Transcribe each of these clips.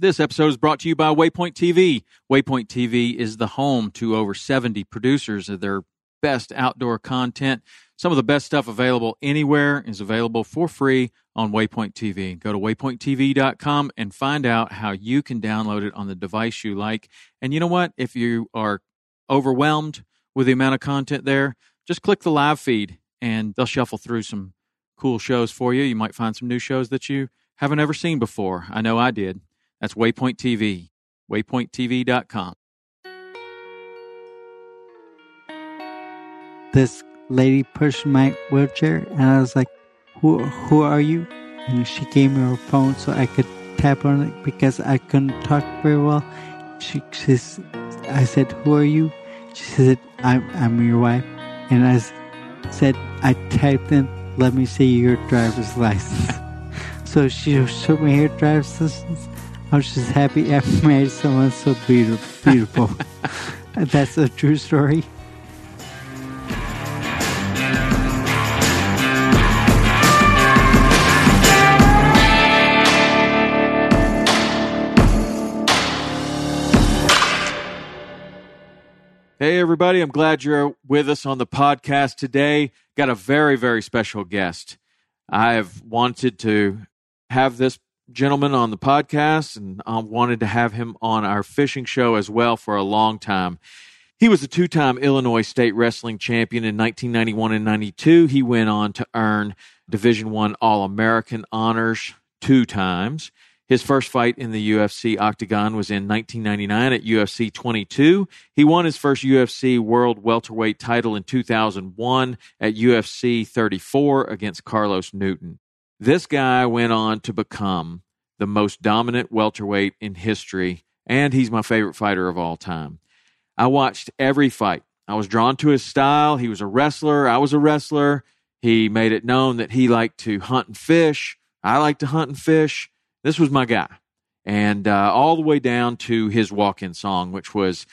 This episode is brought to you by Waypoint TV. Waypoint TV is the home to over 70 producers of their best outdoor content. Some of the best stuff available anywhere is available for free on Waypoint TV. Go to waypointtv.com and find out how you can download it on the device you like. And you know what? If you are overwhelmed with the amount of content there, just click the live feed and they'll shuffle through some cool shows for you. You might find some new shows that you haven't ever seen before. I know I did. That's Waypoint TV, waypointtv.com. This lady pushed my wheelchair, and I was like, "Who, who are you?" And she gave me her phone so I could tap on it because I couldn't talk very well. She says, "I said, who are you?" She said, "I'm, I'm your wife," and I said, "I typed in, let me see your driver's license." so she showed me her driver's license. I was just happy I married someone so beautiful. beautiful. That's a true story. Hey, everybody. I'm glad you're with us on the podcast today. Got a very, very special guest. I've wanted to have this gentleman on the podcast and I wanted to have him on our fishing show as well for a long time. He was a two time Illinois state wrestling champion in 1991 and 92. He went on to earn Division One All American honors two times. His first fight in the UFC octagon was in 1999 at UFC 22. He won his first UFC World Welterweight title in 2001 at UFC 34 against Carlos Newton. This guy went on to become the most dominant welterweight in history, and he's my favorite fighter of all time. I watched every fight. I was drawn to his style. He was a wrestler. I was a wrestler. He made it known that he liked to hunt and fish. I liked to hunt and fish. This was my guy. And uh, all the way down to his walk in song, which was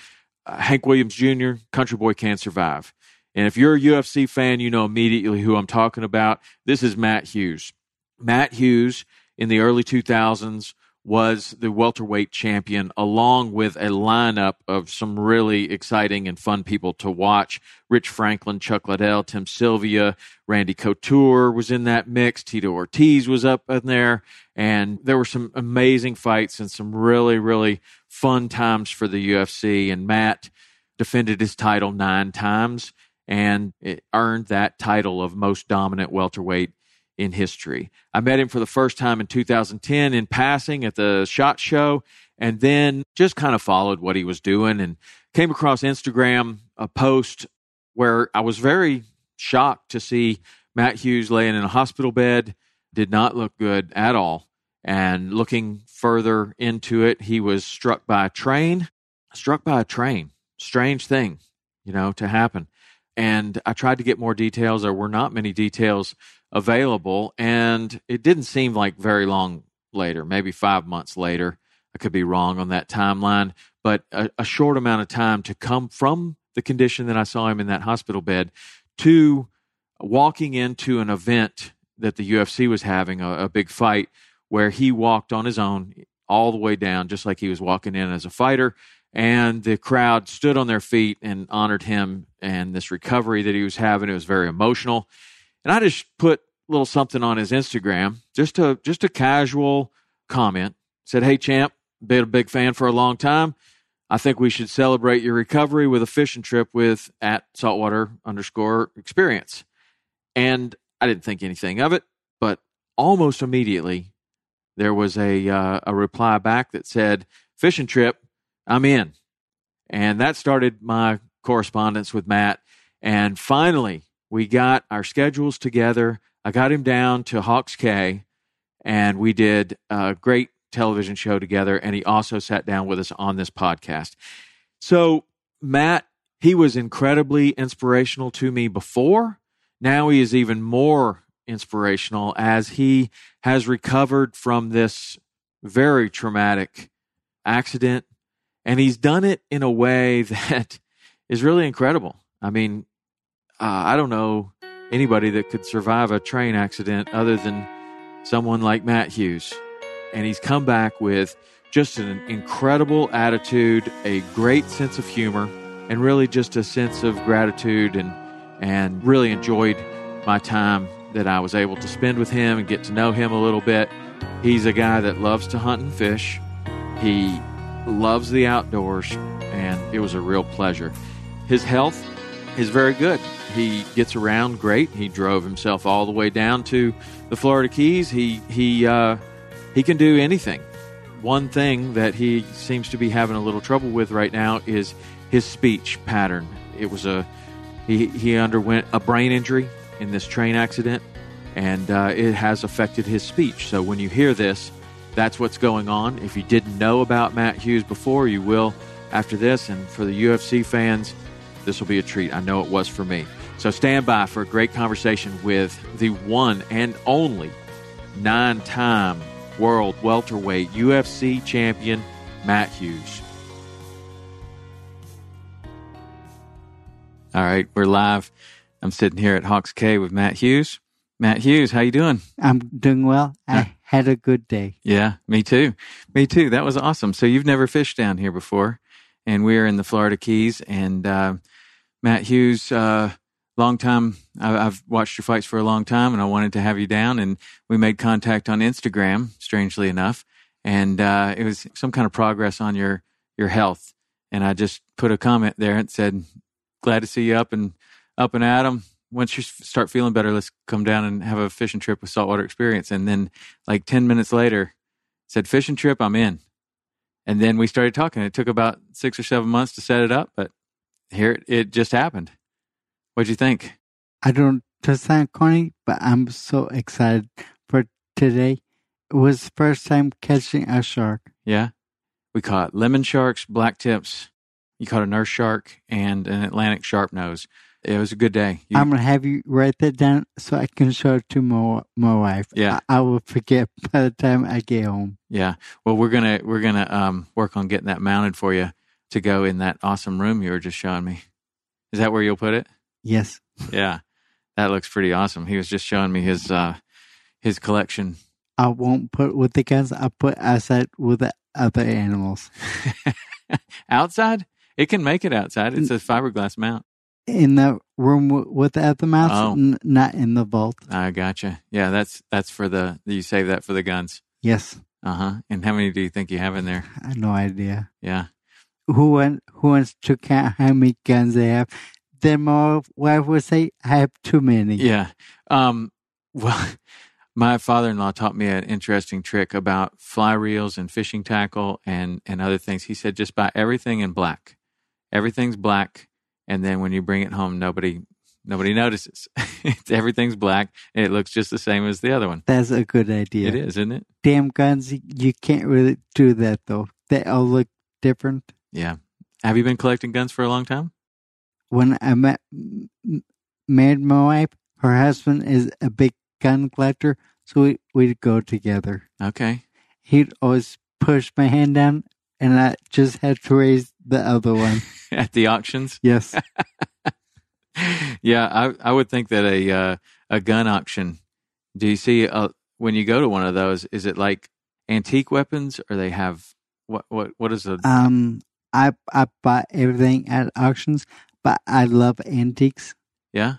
uh, Hank Williams Jr., Country Boy Can't Survive. And if you're a UFC fan, you know immediately who I'm talking about. This is Matt Hughes. Matt Hughes in the early 2000s was the welterweight champion, along with a lineup of some really exciting and fun people to watch. Rich Franklin, Chuck Liddell, Tim Sylvia, Randy Couture was in that mix. Tito Ortiz was up in there. And there were some amazing fights and some really, really fun times for the UFC. And Matt defended his title nine times and earned that title of most dominant welterweight in history. I met him for the first time in 2010 in passing at the SHOT Show and then just kind of followed what he was doing and came across Instagram a post where I was very shocked to see Matt Hughes laying in a hospital bed, did not look good at all. And looking further into it, he was struck by a train, struck by a train. Strange thing, you know, to happen. And I tried to get more details. There were not many details available. And it didn't seem like very long later, maybe five months later. I could be wrong on that timeline, but a, a short amount of time to come from the condition that I saw him in that hospital bed to walking into an event that the UFC was having, a, a big fight, where he walked on his own all the way down, just like he was walking in as a fighter. And the crowd stood on their feet and honored him and this recovery that he was having. It was very emotional. And I just put a little something on his Instagram, just a just a casual comment. Said, "Hey champ, been a big fan for a long time. I think we should celebrate your recovery with a fishing trip with at saltwater underscore experience. And I didn't think anything of it, but almost immediately there was a uh, a reply back that said fishing trip, I'm in, and that started my correspondence with Matt. And finally, we got our schedules together. I got him down to Hawks Cay, and we did a great television show together. And he also sat down with us on this podcast. So, Matt, he was incredibly inspirational to me before. Now he is even more inspirational as he has recovered from this very traumatic accident. And he's done it in a way that is really incredible. I mean, uh, I don't know anybody that could survive a train accident other than someone like Matt Hughes. And he's come back with just an incredible attitude, a great sense of humor, and really just a sense of gratitude and and really enjoyed my time that I was able to spend with him and get to know him a little bit. He's a guy that loves to hunt and fish. He loves the outdoors, and it was a real pleasure. His health is very good. He gets around great. He drove himself all the way down to the Florida Keys. He he uh, he can do anything. One thing that he seems to be having a little trouble with right now is his speech pattern. It was a he he underwent a brain injury in this train accident, and uh, it has affected his speech. So when you hear this, that's what's going on. If you didn't know about Matt Hughes before, you will after this. And for the UFC fans, this will be a treat. I know it was for me. So stand by for a great conversation with the one and only nine time world welterweight UFC champion, Matt Hughes. All right, we're live. I'm sitting here at Hawks Cay with Matt Hughes. Matt Hughes, how you doing? I'm doing well. I had a good day. Yeah, me too. Me too. That was awesome. So you've never fished down here before, and we're in the Florida Keys. And uh, Matt Hughes, uh, long time. I've watched your fights for a long time, and I wanted to have you down. And we made contact on Instagram, strangely enough, and uh, it was some kind of progress on your your health. And I just put a comment there and said, "Glad to see you up and up and at 'em once you start feeling better, let's come down and have a fishing trip with saltwater experience. And then, like 10 minutes later, said, Fishing trip, I'm in. And then we started talking. It took about six or seven months to set it up, but here it just happened. What'd you think? I don't to sound corny, but I'm so excited for today. It was the first time catching a shark. Yeah. We caught lemon sharks, black tips. You caught a nurse shark and an Atlantic sharp nose. It was a good day. You, I'm gonna have you write that down so I can show it to my my wife. Yeah. I, I will forget by the time I get home. yeah. Well, we're gonna we're gonna um, work on getting that mounted for you to go in that awesome room you were just showing me. Is that where you'll put it? Yes. Yeah, that looks pretty awesome. He was just showing me his uh, his collection. I won't put with the guns. I put outside with the other animals outside, it can make it outside. It's a fiberglass mount. in the room with the other mouse, Oh. n- not in the vault. I gotcha. Yeah, that's that's for the you save that for the guns. Yes. Uh huh. And how many do you think you have in there? I have no idea. Yeah. Who want, who wants to count how many guns they have? Then my wife would say, I have too many. Yeah. Um, well, my father-in-law taught me an interesting trick about fly reels and fishing tackle and and other things. He said just buy everything in black. Everything's black, and then when you bring it home, nobody nobody notices. Everything's black, and it looks just the same as the other one. That's a good idea. It is, isn't it? Damn guns, you can't really do that though. They all look different. Yeah. Have you been collecting guns for a long time? When I met, married my wife, her husband is a big gun collector, so we, we'd go together. Okay. He'd always push my hand down, and I just had to raise the other one. At the auctions. Yes. yeah, I I would think that a uh, a gun auction. Do you see uh, when you go to one of those? Is it like antique weapons, or they have what what what is a Um, I I buy everything at auctions, but I love antiques. yeah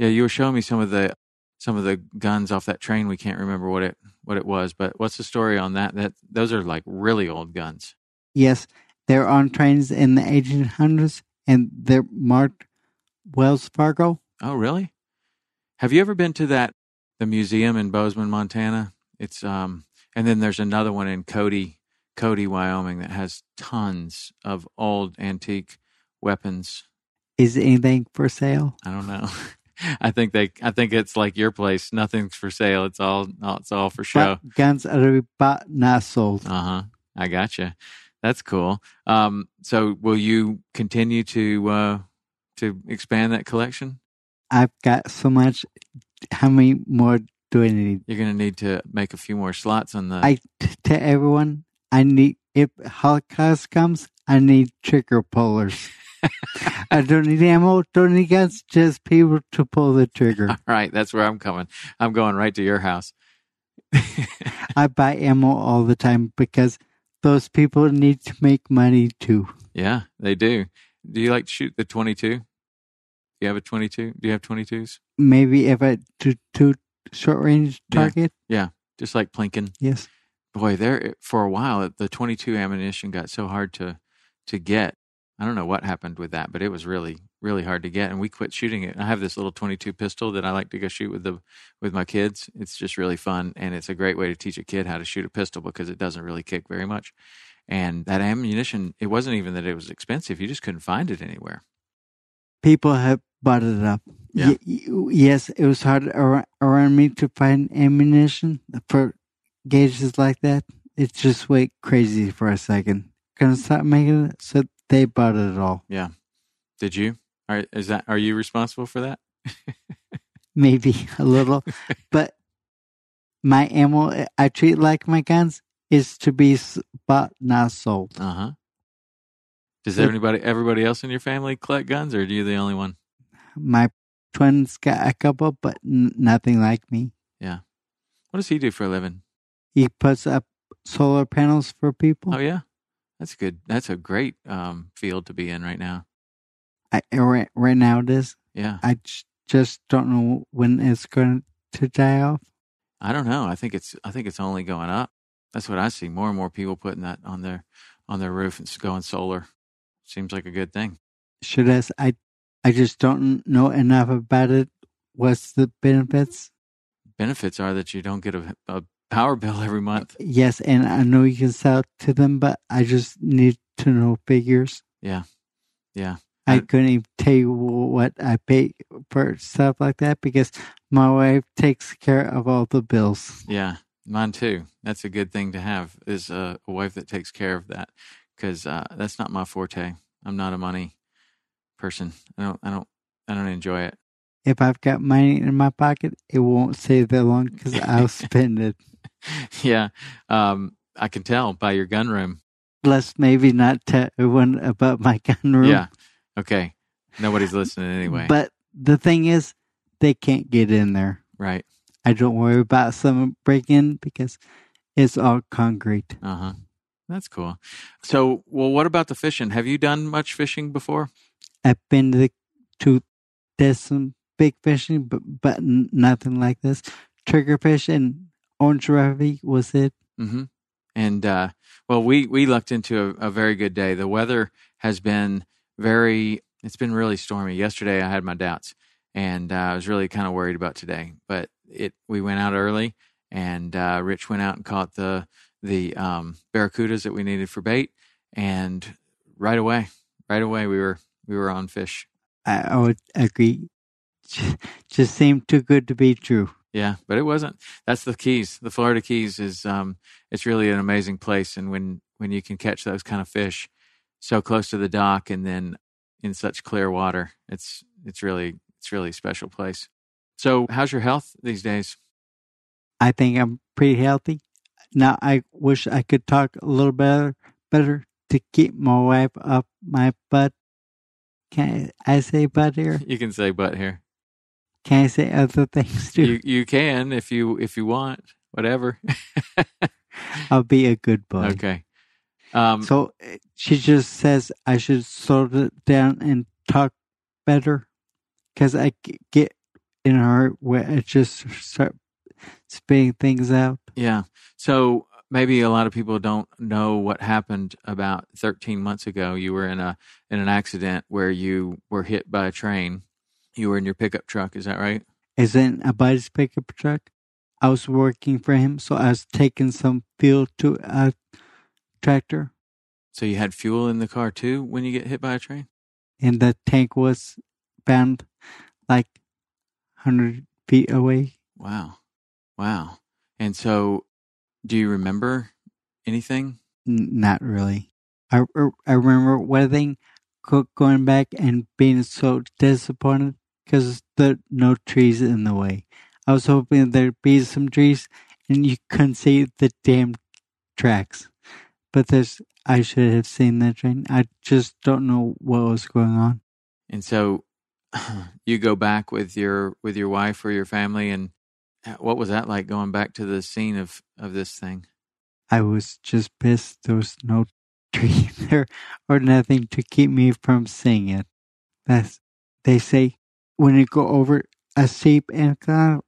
yeah? You were showing me some of the some of the guns off that train. We can't remember what it what it was, but what's the story on that? That those are like really old guns. Yes, they're on trains in the 1800s and they're marked Wells Fargo. Oh, really? Have you ever been to that the museum in Bozeman, Montana? It's um, and then there's another one in Cody, Cody, Wyoming, that has tons of old antique weapons. Is anything for sale? I don't know. I think they. I think it's like your place. Nothing's for sale. It's all. It's all for show. But guns are to be bought, not sold. Uh huh. I gotcha. That's cool. Um, so will you continue to uh, to expand that collection? I've got so much. How many more do I need? You're going to need to make a few more slots on the. I t- to everyone, I need if Holocaust comes, I need trigger pullers. I don't need ammo, don't need guns, just people to pull the trigger. All right, that's where I'm coming. I'm going right to your house. I buy ammo all the time because those people need to make money too. yeah, they do. Do you like to shoot the 22? Do you have a 22? Do you have 22s? Maybe if I do two short range target. Yeah. target, Just like Plinkin. yes. Boy, there for a while the 22 ammunition got so hard to to get. I don't know what happened with that, but it was really really hard to get, and we quit shooting it. I have this little 22 pistol that I like to go shoot with the with my kids. It's just really fun, and it's a great way to teach a kid how to shoot a pistol because it doesn't really kick very much. And that ammunition, it wasn't even that it was expensive; you just couldn't find it anywhere. People have bought it up. Yeah. Y- yes, it was hard ar- around me to find ammunition for gauges like that. It just went crazy for a second. Gonna stop making it, so they bought it all. Yeah. Did you? Are, is that are you responsible for that? maybe a little, but my ammo I treat like my guns is to be bought, not sold. Uh huh. Does It- everybody everybody else in your family collect guns, or are you the only one? My twins got a couple, but n- nothing like me. Yeah. What does he do for a living? He puts up solar panels for people. Oh yeah, that's good. That's a great um, field to be in right now. I, right, right now it is. Yeah, I j- just don't know when it's going to die off. I don't know. I think it's I think it's only going up. That's what I see. More and more people putting that on their on their roof and going solar. Seems like a good thing. Should i i just don't know enough about it. What's the benefits? Benefits are that you don't get a, a power bill every month. Yes, and I know you can sell it to them, but I just need to know figures. Yeah, yeah. I I- couldn't even tell you what I pay for stuff like that because my wife takes care of all the bills. Yeah, mine too. That's a good thing to have is a, a wife that takes care of that because uh, that's not my forte. I'm not a money person. I don't. I don't. I don't enjoy it. If I've got money in my pocket, it won't stay that long because I'll spend it. yeah, um, I can tell by your gun room. Let's maybe not tell everyone about my gun room. Yeah. Okay. Nobody's listening anyway. But the thing is, they can't get in there. right. I don't worry about someone breaking in because it's all concrete. Uh huh. That's cool. So, well, what about the fishing? Have you done much fishing before? I've been to, the, to there's some big fishing, but but nothing like this. Trigger fish and orange ravi was it. Mm-hmm. And uh, well, we we lucked into a, a very good day. The weather has been very. It's been really stormy. Yesterday, I had my doubts, and uh, I was really kind of worried about today. But it we went out early, and uh, Rich went out and caught the the um, barracudas that we needed for bait, and right away, right away, we were we were on fish. I, I would agree. Just seemed too good to be true. Yeah, but it wasn't. That's the Keys. The Florida Keys is um it's really an amazing place and when when you can catch those kind of fish so close to the dock and then in such clear water, it's it's really it's really a special place. So, how's your health these days? I think I'm pretty healthy. Now I wish I could talk a little better better to keep my wife up my butt. Can I say butt here? You can say butt here. Can I say other things too? You you can if you if you want, whatever. I'll be a good boy. okay. Um So uh, she just says I should slow it down and talk better because I get in heart where it just start spitting things out. Yeah. So maybe a lot of people don't know what happened about 13 months ago. You were in a in an accident where you were hit by a train. You were in your pickup truck. Is that right? Is in a buddy's pickup truck. I was working for him, so I was taking some fuel to a tractor, So you had fuel in the car too when you get hit by a train. and the tank was found like hundred feet away. Wow. Wow. And so, do you remember anything? N- not really. I I remember one thing, going back and being so disappointed because there are no trees in the way. I was hoping there'd be some trees and you couldn't see the damn tracks. But there's, I should have seen that train. I just don't know what was going on. And so, you go back with your with your wife or your family, and uh, what was that like going back to the scene of of this thing? I was just pissed there was no tree there or nothing to keep me from seeing it. That's they say when you go over a steep incline,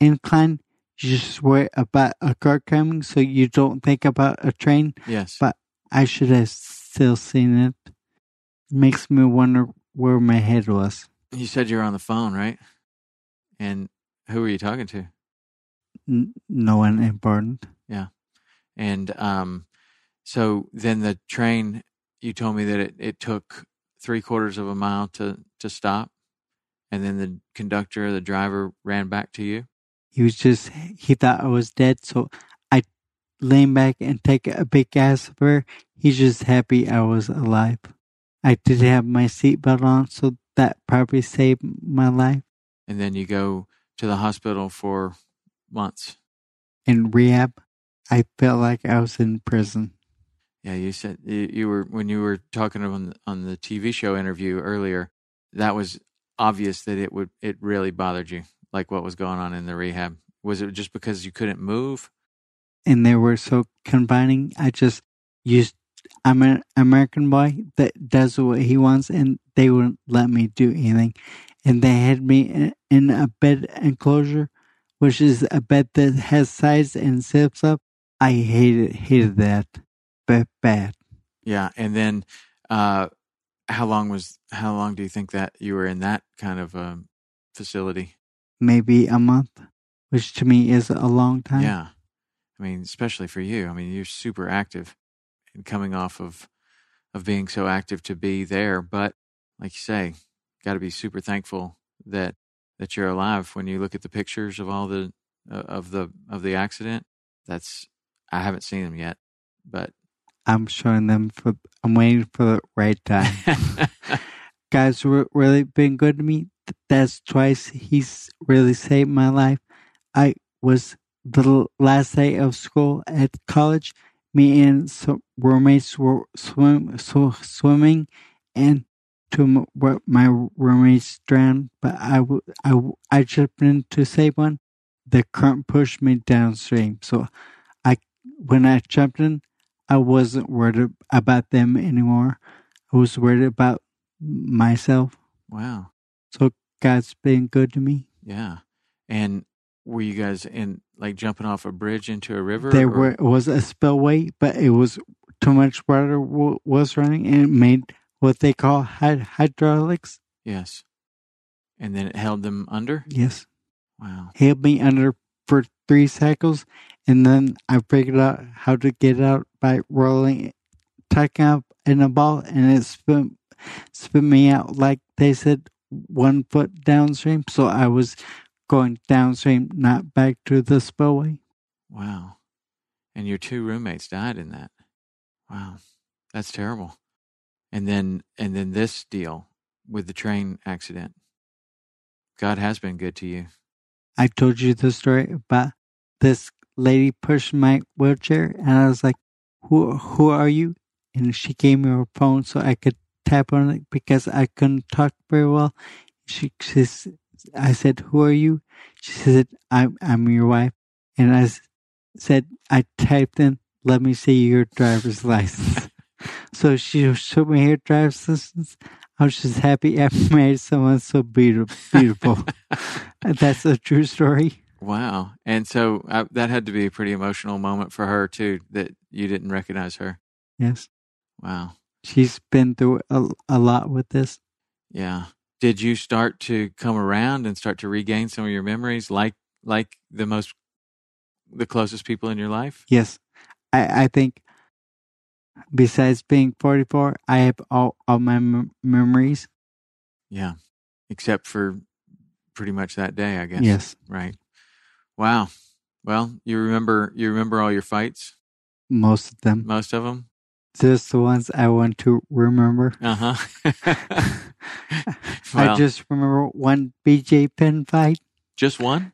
incline, you just worry about a car coming, so you don't think about a train. Yes. But I should have still seen it. Makes me wonder where my head was. you said you were on the phone, right? And who were you talking to? N- no one important. Yeah. And um, so then the train, you told me that it, it took three quarters of a mile to, to stop. And then the conductor, the driver ran back to you. He was just, he thought I was dead. So I lean back and take a big gasp of air. He's just happy I was alive. I did have my seatbelt on, so that probably saved my life. And then you go to the hospital for months. In rehab, I felt like I was in prison. Yeah, you said you, you were when you were talking on on the TV show interview earlier. That was obvious that it would it really bothered you, like what was going on in the rehab. Was it just because you couldn't move? and they were so confining. I just used I'm an American boy that does what he wants, and they wouldn't let me do anything. And they had me in, in a bed enclosure, which is a bed that has sides and zips up. I hated hated that, but bad. Yeah, and then uh, how long was how long do you think that you were in that kind of um, facility? Maybe a month, which to me is a long time. Yeah, I mean, especially for you. I mean, you're super active and coming off of of being so active to be there. But like you say, got to be super thankful that that you're alive. When you look at the pictures of all the uh, of the of the accident, that's I haven't seen them yet, but I'm showing them for. I'm waiting for the right time. guys re- really been good to me. That's twice he's really saved my life. I was the last day of school at college. Me and some roommates were swim, sw- swimming, and two my roommates drowned. But I, I, I jumped in to save one. The current pushed me downstream. So, I when I jumped in, I wasn't worried about them anymore. I was worried about myself. wow, So God's been good to me. yeah. And were you guys in like jumping off a bridge into a river? There or- were, was a spillway, but it was too much water w- was running, and it made what they call hy- hydraulics. yes, and then it held them under. Yes, Wow, held me under for three cycles, and then I figured out how to get out by rolling, tucking up in a ball, and it spun, spit me out like they said one foot downstream. So I was going downstream, not back to the spillway. wow. And your two roommates died in that. Wow, that's terrible. And then and then this deal with the train accident. God has been good to you. I told you the story about this lady pushing my wheelchair, and I was like, "Who who are you?" And she gave me her phone so I could tap on it because I couldn't talk very well. She says, "I said, who are you?" She said, "I'm I'm your wife," and I said, "I typed in, let me see your driver's license." so she showed me her driver's license. I was just happy I married someone so beautiful. beautiful. That's a true story. Wow. And so uh, that had to be a pretty emotional moment for her too that you didn't recognize her. Yes. Wow. She's been through a, a lot with this. Yeah. Did you start to come around and start to regain some of your memories like like the most the closest people in your life? Yes. I I think besides being 44, I have all all my m- memories. Yeah. Except for pretty much that day, I guess. Yes. Right. Wow. Well, you remember you remember all your fights? Most of them. Most of them? Just the ones I want to remember. Uh-huh. I just remember one BJ Penn fight, just one?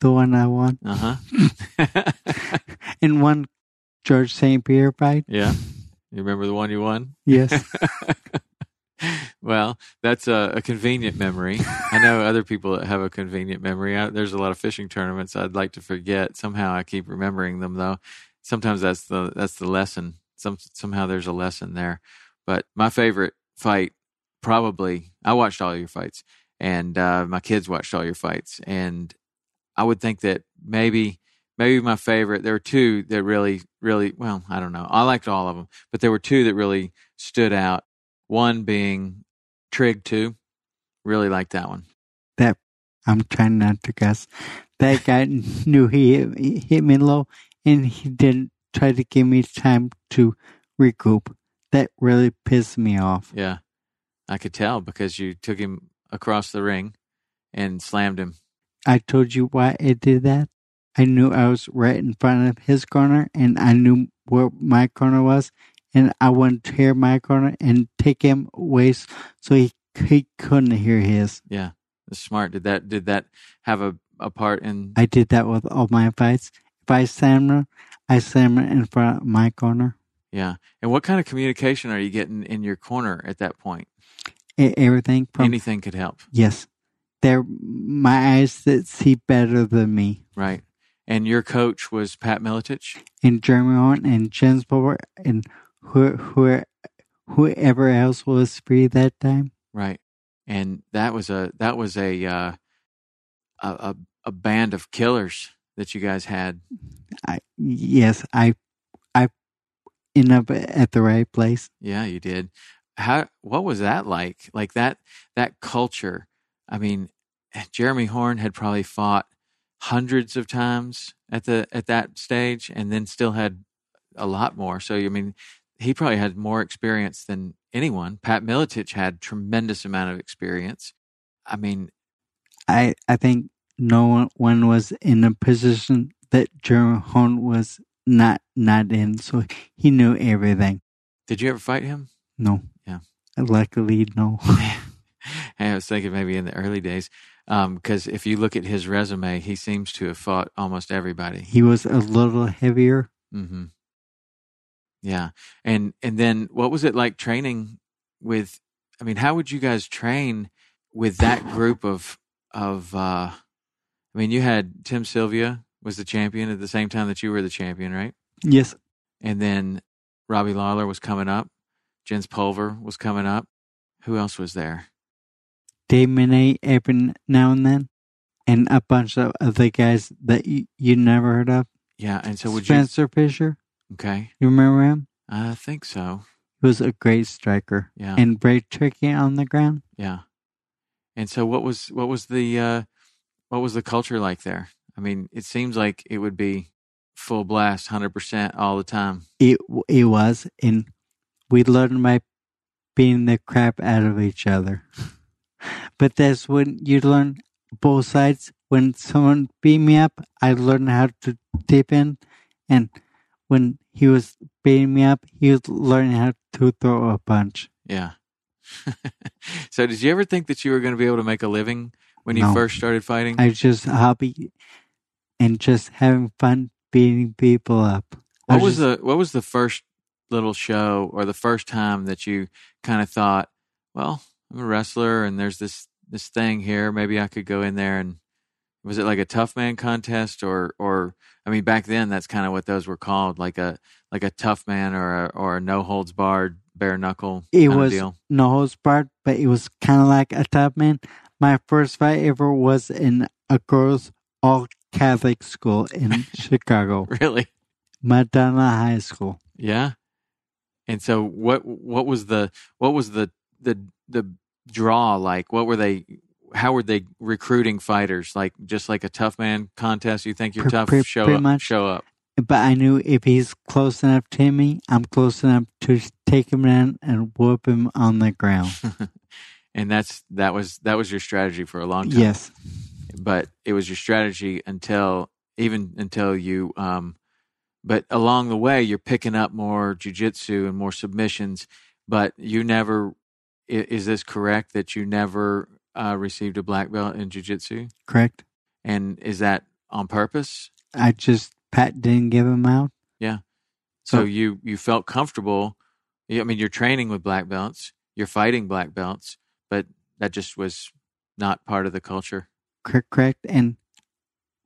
the one I won, Uh-huh. and one George St. Pierre fight. yeah. You remember the one you won? Yes. well, that's a, a convenient memory. I know other people that have a convenient memory. I, there's a lot of fishing tournaments I'd like to forget. Somehow I keep remembering them though. Sometimes that's the that's the lesson. Some somehow there's a lesson there. But my favorite fight, probably, I watched all your fights, and uh, my kids watched all your fights, and I would think that maybe maybe my favorite. There were two that really, really well. I don't know. I liked all of them, but there were two that really stood out. One being Trigg Two. Really like that one. that I'm trying not to guess. That guy knew he hit, he hit me low, and he didn't try to give me time to recoup. That really pissed me off. Yeah, I could tell because you took him across the ring and slammed him. I told you why I did that. I knew I was right in front of his corner, and I knew where my corner was, and I wanted to hear my corner and take him away so he he couldn't hear his. Yeah, that's smart. Did that did that have a, a part in? I did that with all my fights. If I him, I him in front of my corner. Yeah, and what kind of communication are you getting in your corner at that point? Everything from Anything could help, yes, they're my eyes that see better than me. right? And your coach was Pat Miletich. And Jeremy Horn and Jens Pulver and who, who, whoever else was free that time. Right. And that was a that was a uh, a, a a band of killers that you guys had. I yes, I I end up at the right place. Yeah, you did. How what was that like? Like that that culture. I mean, Jeremy Horn had probably fought hundreds of times at the at that stage and then still had a lot more. So I mean, he probably had more experience than anyone. Pat Miletich had tremendous amount of experience. I mean, I I think no one, was in a position that Jeremy Horn was not not in, so he knew everything. did you ever fight him? No. Yeah. Luckily, no. I was thinking maybe in the early days, because if you look at his resume, he seems to have fought almost everybody. he was a little heavier. hmm Yeah, and and then what was it like training with? I mean, how would you guys train with that group of of? uh I mean, you had Tim Sylvia was the champion at the same time that you were the champion, right? Yes. And then Robbie Lawler was coming up. Jens Pulver was coming up. Who else was there? Dave Menne every now and then, and a bunch of other guys that you, you never heard of. Yeah, and so would Spencer Fisher, you? Okay, you remember him? I think so. He was a great striker Yeah. and very tricky on the ground. Yeah. And so what was what was the uh what was the culture like there? I mean, it seems like it would be full blast 100% all the time. It it was, and we learned by beating the crap out of each other. but that's when you learn both sides. When someone beat me up, I learned how to tip in, and when he was beating me up, he was learning how to throw a punch. Yeah. so did you ever think that you were going to be able to make a living when you first started fighting? I was just hobby and just having fun beating people up. I what was just- the what was the first little show or the first time that you kind of thought, well, I'm a wrestler and there's this this thing here, maybe I could go in there and was it like a tough man contest or or I mean back then that's kind of what those were called, like a like a tough man or a or a no holds barred bare knuckle It was no holds barred, but it was kind of like a tough man. My first fight ever was in a girls' all Catholic school in Chicago, Really? Madonna High School. Yeah. And so what what was the what was the the the draw like? What were they how were they recruiting fighters? Like just like a tough man contest, you think you're Pre- tough, pre- show up much. show up. But I knew if he's close enough to me, I'm close enough to take him down and whoop him on the ground. and that's that was that was your strategy for a long time. yes, but it was your strategy until even until you um but along the way you're picking up more jujitsu and more submissions but you never is this correct that you never uh, received a black belt in jujitsu correct. and is that on purpose I just Pat didn't give him out. so So- you you felt comfortable i mean you're training with black belts you're fighting black belts but that just was not part of the culture Cor- Correct. And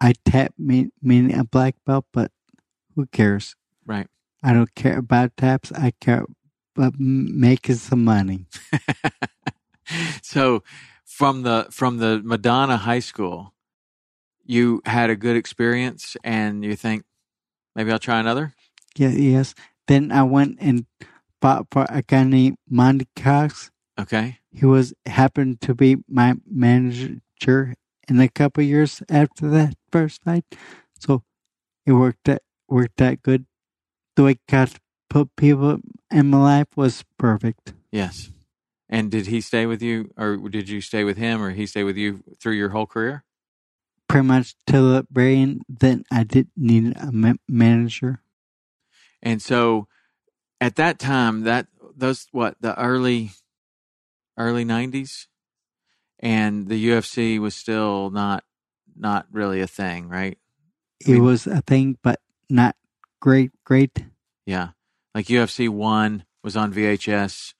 I tap me meaning a black belt, but who cares? right I don't care about taps. I care about making some money. so from the from the Madonna High School, you had a good experience, and you think maybe I'll try another. Yeah, yes. Then I went and fought for a guy named Monte Cox. Okay, He was happened to be my manager in a couple years after that first fight. So it worked that worked that good. The way God put people in my life was perfect. yes. And did he stay with you, or did you stay with him, or he stay with you through your whole career? Pretty much till the very end. Then I didn't need a ma- manager. And so, at that time, that those what the early early nineties, and the UFC was still not not really a thing, right? I It mean- was a thing, but not great. Great. Yeah. Like UFC one was on VHS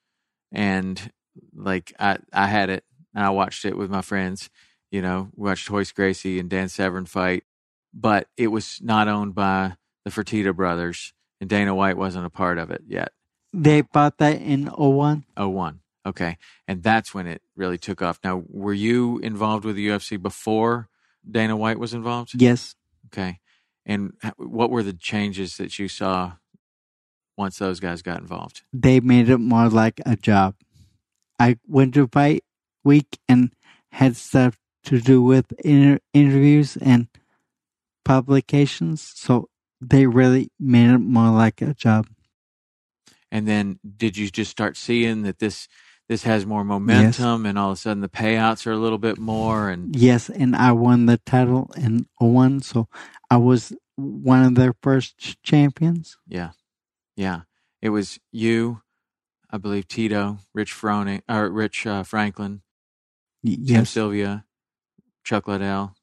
and like I I had it and I watched it with my friends. You know, watched Royce Gracie and Dan Severn fight, but it was not owned by the Fertitta brothers and Dana White wasn't a part of it yet. They bought that in 01. Oh one. Okay. And that's when it really took off. Now, were you involved with the UFC before Dana White was involved? Yes. Okay. And what were the changes that you saw once those guys got involved? They made it more like a job. I went to fight week and had stuff to do with inter- interviews and publications. So they really made it more like a job. And then did you just start seeing that this this has more momentum and all of a sudden the payouts are a little bit more and Yes, and I won the title in 01. So I was one of their first champions. yeah. Yeah. It was you, I believe Tito, Rich Froning or Rich uh, Franklin, Y- Tim Yes. Sylvia, Chuck Liddell.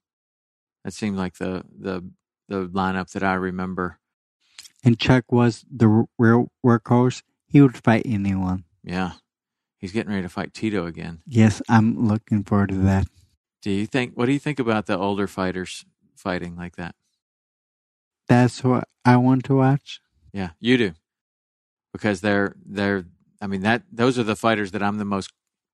That seemed like the the the lineup that I remember. And Chuck was the real workhorse. He would fight anyone. Yeah. He's getting ready to fight Tito again. Yes, I'm looking forward to that. Do you think what do you think about the older fighters fighting like that? That's what I want to watch. Yeah, you do. Because they're they're I mean that those are the fighters that I'm the most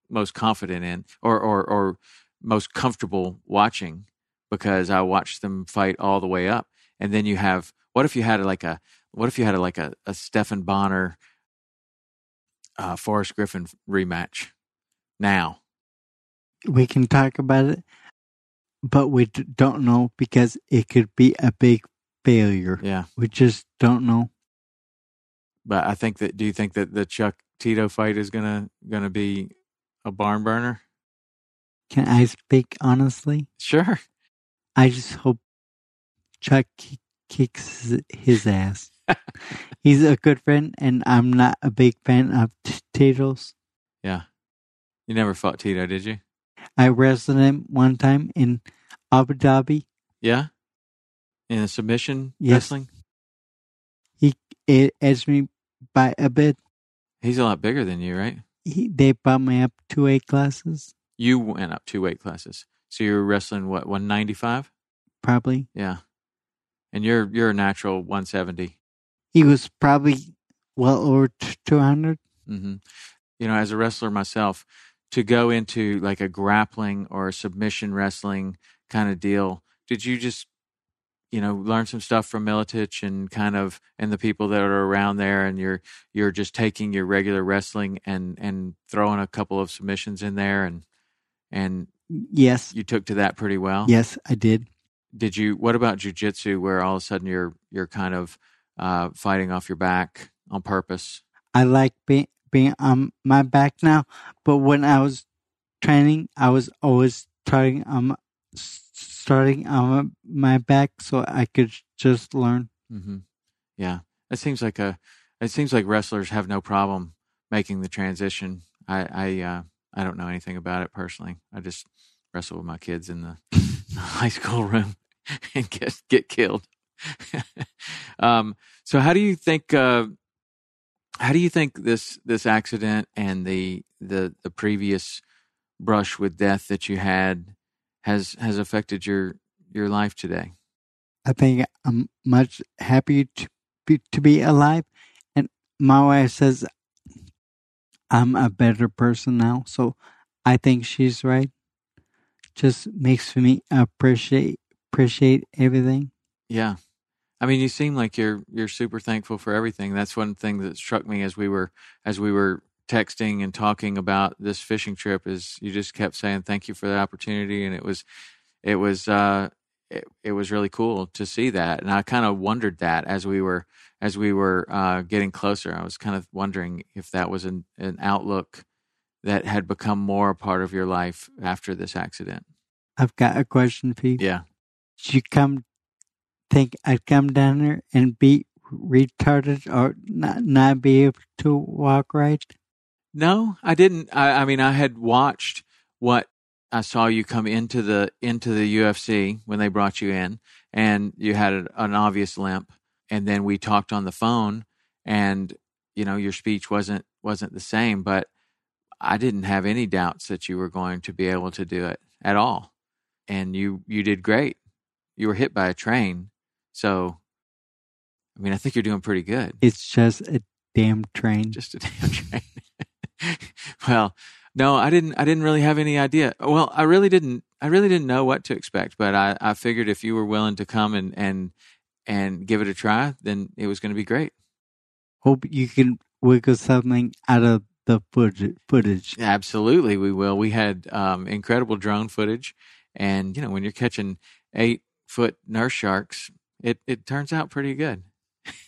most confident in or or or most comfortable watching because I watched them fight all the way up. And then you have what if you had like a what if you had like a, a Stephan Bonnar uh Forrest Griffin rematch now? We can talk about it, but we d- don't know because it could be a big failure. Yeah. We just don't know. But I think that do you think that the Chuck Tito fight is gonna gonna be a barn burner? Can I speak honestly? Sure. I just hope Chuck kicks his- ass. He's a good friend, and I'm not a big fan of t- titles. Yeah. You never fought Tito, did you? I wrestled him one time in Abu Dhabi. Yeah. In a submission Yes. wrestling? He edged me by a bit. He's a lot bigger than you, right? He, they bumped me up two weight classes, You went up two weight classes. So you're wrestling what, one ninety five? probably. Yeah. And you're you're a natural one seventy. He was probably well over t- 200. hmm You know, as a wrestler myself, to go into like a grappling or a submission wrestling kind of deal, did you just, you know, learn some stuff from Miletich and kind of and the people that are around there, and you're you're just taking your regular wrestling and and throwing a couple of submissions in there, and and Yes, you took to that pretty well. yes, I did. Did you? What about jujitsu, where all of a sudden you're you're kind of uh, fighting off your back on purpose? I like being being on my back now, but when I was training, I was always starting on my, starting on my back so I could just learn. hmm Yeah, it seems like a. It seems like wrestlers have no problem making the transition. I I uh, I don't know anything about it personally. I just wrestle with my kids in the high school room and get get killed. um, so how do you think? Uh, how do you think this this accident and the the the previous brush with death that you had has has affected your your life today? I think I'm much happier to be, to be alive. And my wife says I'm a better person now. So I think she's right. Just makes me appreciate appreciate everything. Yeah. I mean, you seem like you're you're super thankful for everything. That's one thing that struck me as we were as we were texting and talking about this fishing trip is you just kept saying thank you for the opportunity and it was it was uh it, it was really cool to see that and I kind of wondered that as we were as we were uh getting closer. I was kind of wondering if that was an an outlook that had become more a part of your life after this accident. I've got a question for you. Yeah. Did you come think I'd come down there and be retarded or not not be able to walk right? No, I didn't. I, I mean, I had watched what I saw you come into the into the UFC when they brought you in, and you had a, an obvious limp. And then we talked on the phone, and you know your speech wasn't wasn't the same, but I didn't have any doubts that you were going to be able to do it at all. And you you did great. You were hit by a train, so I mean, I think you're doing pretty good. It's just a damn train. Just a damn train. well, no, I didn't. I didn't really have any idea. Well, I really didn't. I really didn't know what to expect. But I, I figured if you were willing to come and and and give it a try, then it was going to be great. Hope you can wiggle something out of the footage. footage. Absolutely, we will. We had um, incredible drone footage, and you know when you're catching eight foot nurse sharks, it it turns out pretty good.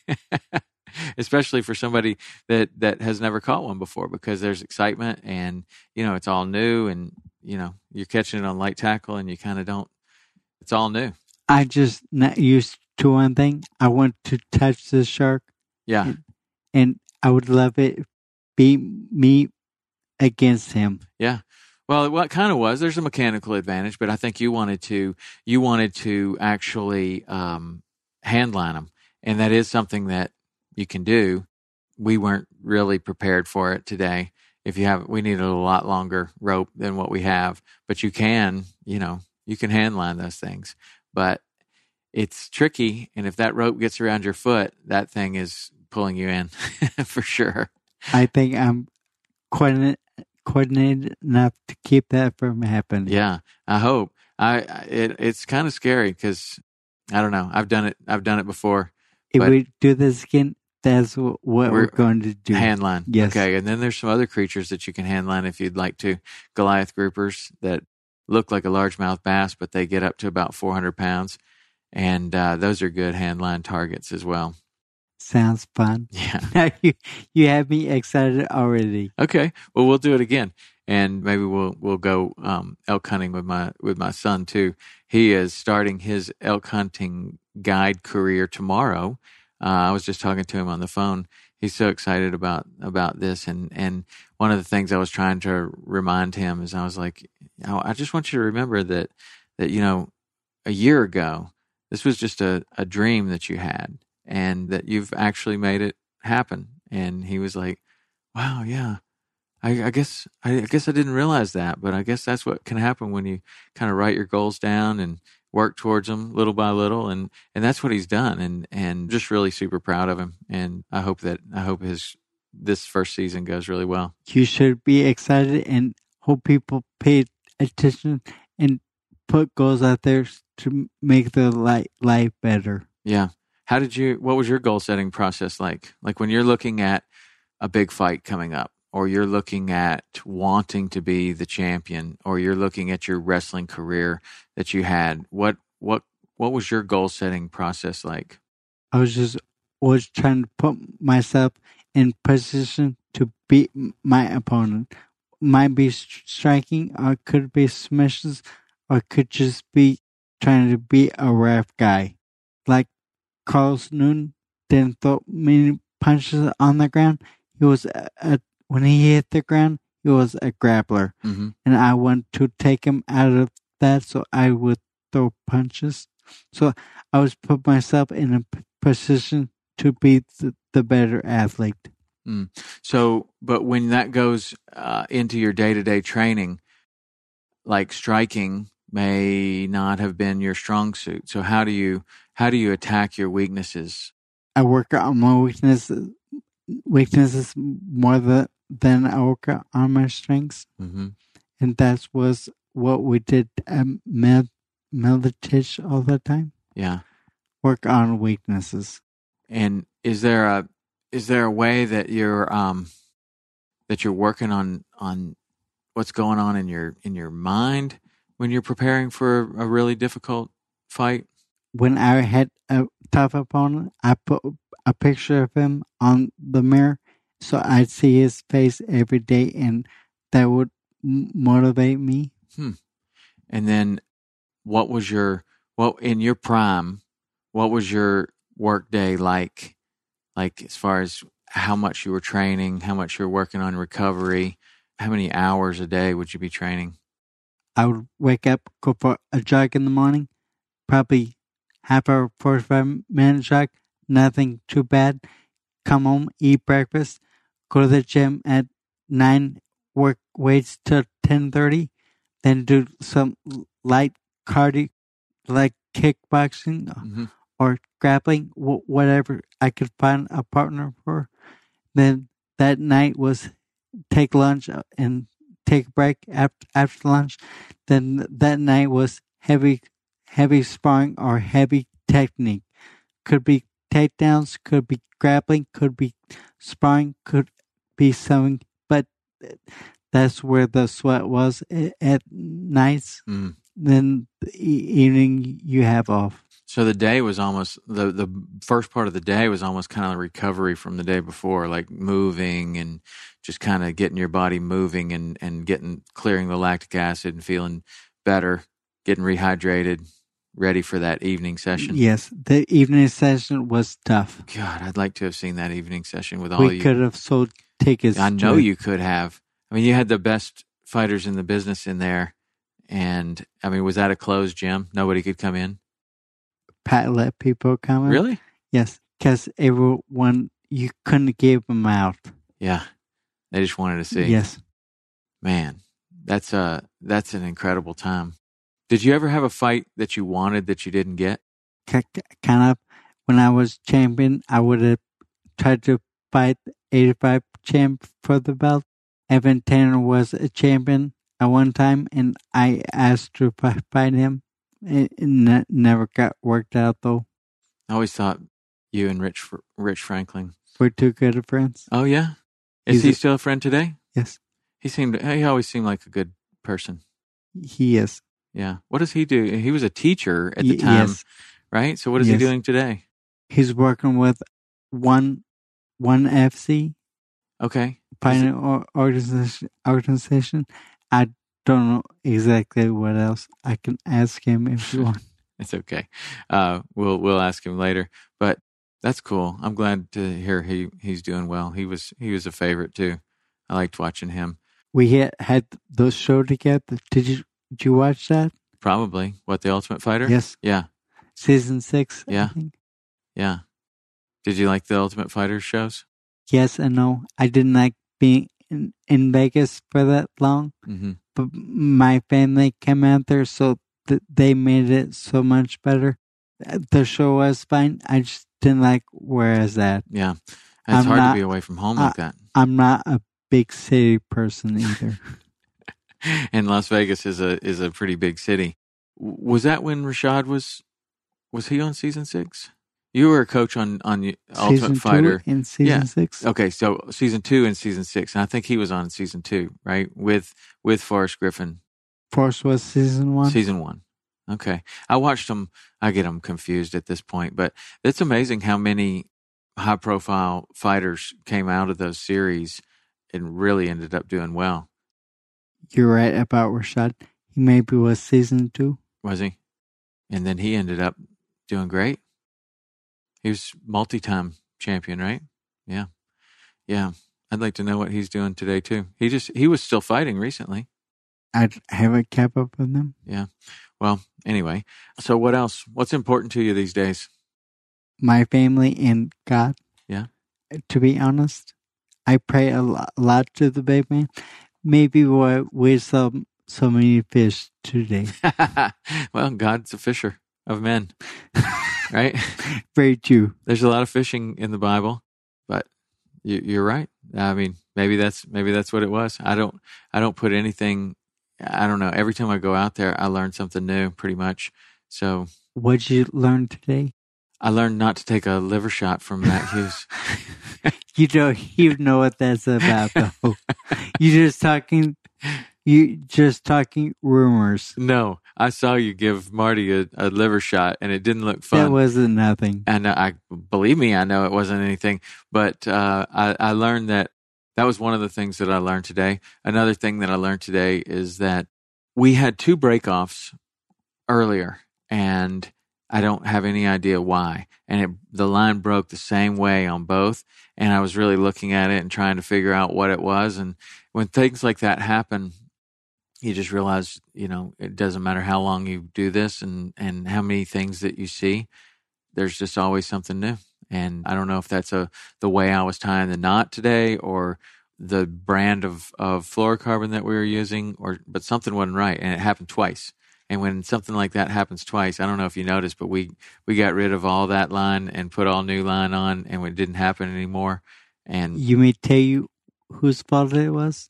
Especially for somebody that that has never caught one before, because there's excitement and you know it's all new, and you know you're catching it on light tackle, and you kind of don't. It's all new. I just not used to one thing. I want to touch the shark, Yeah, and I would love it be me against him. Yeah. Well, what kind of was there's a mechanical advantage, but I think you wanted to you wanted to actually um, handline them, and that is something that you can do. We weren't really prepared for it today. If you have, we needed a lot longer rope than what we have, but you can, you know, you can handline those things, but it's tricky. And if that rope gets around your foot, that thing is pulling you in for sure. I think I'm coordinated, coordinated enough to keep that from happening. Yeah, I hope. I it it's kind of scary because I don't know. I've done it. I've done it before. If we do this again, that's what, what we're, We're- going to do. Handline. Yes. Okay. And then there's some other creatures that you can handline if you'd like to. Goliath groupers that look like a largemouth bass, but they get up to about 400 pounds, and uh, those are good handline targets as well. Sounds fun. Yeah. Now you you have me excited already. Okay. Well, we'll do it again, and maybe we'll we'll go um, elk hunting with my with my son too. He is starting his elk hunting guide career tomorrow. Uh, I was just talking to him on the phone. He's so excited about about this, and and one of the things I was trying to remind him is I was like, I just want you to remember that that you know a year ago this was just a, a dream that you had, and that you've actually made it happen. And he was like, Wow, yeah. I, I guess I, I guess I didn't realize that, but I guess that's what can happen when you kind of write your goals down and work towards them little by little, and and that's what he's done, and and just really super proud of him, and I hope that I hope his this first season goes really well. You should be excited and hope people pay attention and put goals out there to make the life, life better. Yeah. How did you, what was your goal setting process like? Like when you're looking at a big fight coming up, or you're looking at wanting to be the champion, or you're looking at your wrestling career that you had, what, what, what was your goal setting process like? I was just was trying to put myself in position to beat my opponent. Might be striking, or could be smashes, or could just be trying to be a rough guy. Like Carlos Newton didn't throw many punches on the ground. He was a, a when he hit the ground, he was a grappler, mm-hmm. and I want to take him out of that, so I would throw punches. So I was put myself in a position to be the, the better athlete. Mm. So, but when that goes uh, into your day to day training, like striking may not have been your strong suit. So how do you how do you attack your weaknesses? I work on my weaknesses weaknesses more the, than I work on my strengths, mm-hmm. and that was what we did at med all the time. Yeah, work on weaknesses. And is there a is there a way that you're um that you're working on on what's going on in your in your mind when you're preparing for a really difficult fight? When I had a tough opponent, I put a picture of him on the mirror so I'd see his face every day, and that would motivate me. Hmm. And then, what was your what in your prime? What was your work day like? Like as far as how much you were training, how much you were working on recovery, how many hours a day would you be training? I would wake up, go for a jog in the morning, probably half hour, 45 minute jog, nothing too bad. Come home, eat breakfast, go to the gym at 9, work weights till 10.30, then do some light cardio, like kickboxing mm-hmm. or grappling, whatever I could find a partner for. Then that night was take lunch uh, and take a break after, after lunch. Then that night was heavy, heavy sparring or heavy technique. Could be takedowns, could be grappling, could be sparring, could be sewing, but that's where the sweat was at nights. Mm. Then the evening you have off. So the day was almost the the first part of the day was almost kind of recovery from the day before, like moving and just kind of getting your body moving and and getting clearing the lactic acid and feeling better, getting rehydrated, ready for that evening session. Yes, the evening session was tough. God, I'd like to have seen that evening session with all we you. could have sold tickets. I know you could have. I mean, you had the best fighters in the business in there, and I mean, was that a closed gym? Nobody could come in. Pat let people come in. Really? Yes, because everyone you couldn't give them out. Yeah, they just wanted to see. Yes, man, that's uh that's an incredible time. Did you ever have a fight that you wanted that you didn't get? Kind of. When I was champion, I would have tried to fight 85 champ for the belt. Evan Tanner was a champion at one time, and I asked to fight him. It never got worked out though. I always thought you and Rich Rich Franklin were two good friends. Oh yeah, is He's he a, still a friend today? Yes. He seemed. He always seemed like a good person. He is. Yeah. What does he do? He was a teacher at the time, yes. right? So what is yes. he doing today? He's working with one one FC. Okay. Pioneer organization. Organization. I don't know exactly what else. I can ask him if you want. it's okay. Uh, we'll we'll ask him later. But that's cool. I'm glad to hear he he's doing well. He was he was a favorite too. I liked watching him. We had had those show together. Did you did you watch that? Probably. What the Ultimate Fighter? Yes. Yeah. Season six. Yeah. Yeah. Did you like the Ultimate Fighter shows? Yes and no. I didn't like being in, in Vegas for that long. Mm-hmm but my family came out there, so th- they made it so much better. The show was fine. I just didn't like where is that. Yeah, It's I'm hard not- to be away from home like that. I'm not a big city person either. and Las Vegas is a is a pretty big city. Was that when Rashad was was he on season six? You were a coach on on Ultimate season Fighter. and season Yeah. six. Okay, so season two and season six, and I think he was on season two, right? With with Forrest Griffin, Forrest was season one. season one. Okay, I watched them. I get them confused at this point, but it's amazing how many high profile fighters came out of those series and really ended up doing well. You're right about Rashad. He maybe was season two. was he? And then he ended up doing great. He was multi-time champion, right? Yeah, yeah. I'd like to know what he's doing today too. He just he was still fighting recently. I haven't kept up with them. Yeah. Well, anyway. So what else? What's important to you these days? My family and God. Yeah. To be honest, I pray a lot, to the big man. Maybe we we saw so many fish today. well, God's a fisher of men, right? Very true. There's a lot of fishing in the Bible, but you, you're right. I mean, maybe that's maybe that's what it was. I don't I don't put anything. I don't know. Every time I go out there, I learn something new, pretty much. So What'd you learn today? I learned not to take a liver shot from Matt Hughes. You don't even know what that's about, though. You're just talking. You just talking rumors. no, I saw you give Marty a, a liver shot, and it didn't look fun. That wasn't nothing. and I believe me, I know it wasn't anything, but uh, I, I learned that that was one of the things that I learned today. Another thing that I learned today is that we had two breakoffs earlier, and I don't have any idea why. And it, the line broke the same way on both, and I was really looking at it and trying to figure out what it was. And when things like that happen, you just realize, you know, it doesn't matter how long you do this and and how many things that you see there's just always something new. And I don't know if that's a the way I was tying the knot today or the brand of, of fluorocarbon that we were using or but something wasn't right and it happened twice. And when something like that happens twice, I don't know if you noticed, but we we got rid of all that line and put all new line on and it didn't happen anymore. And You may tell you whose fault it was.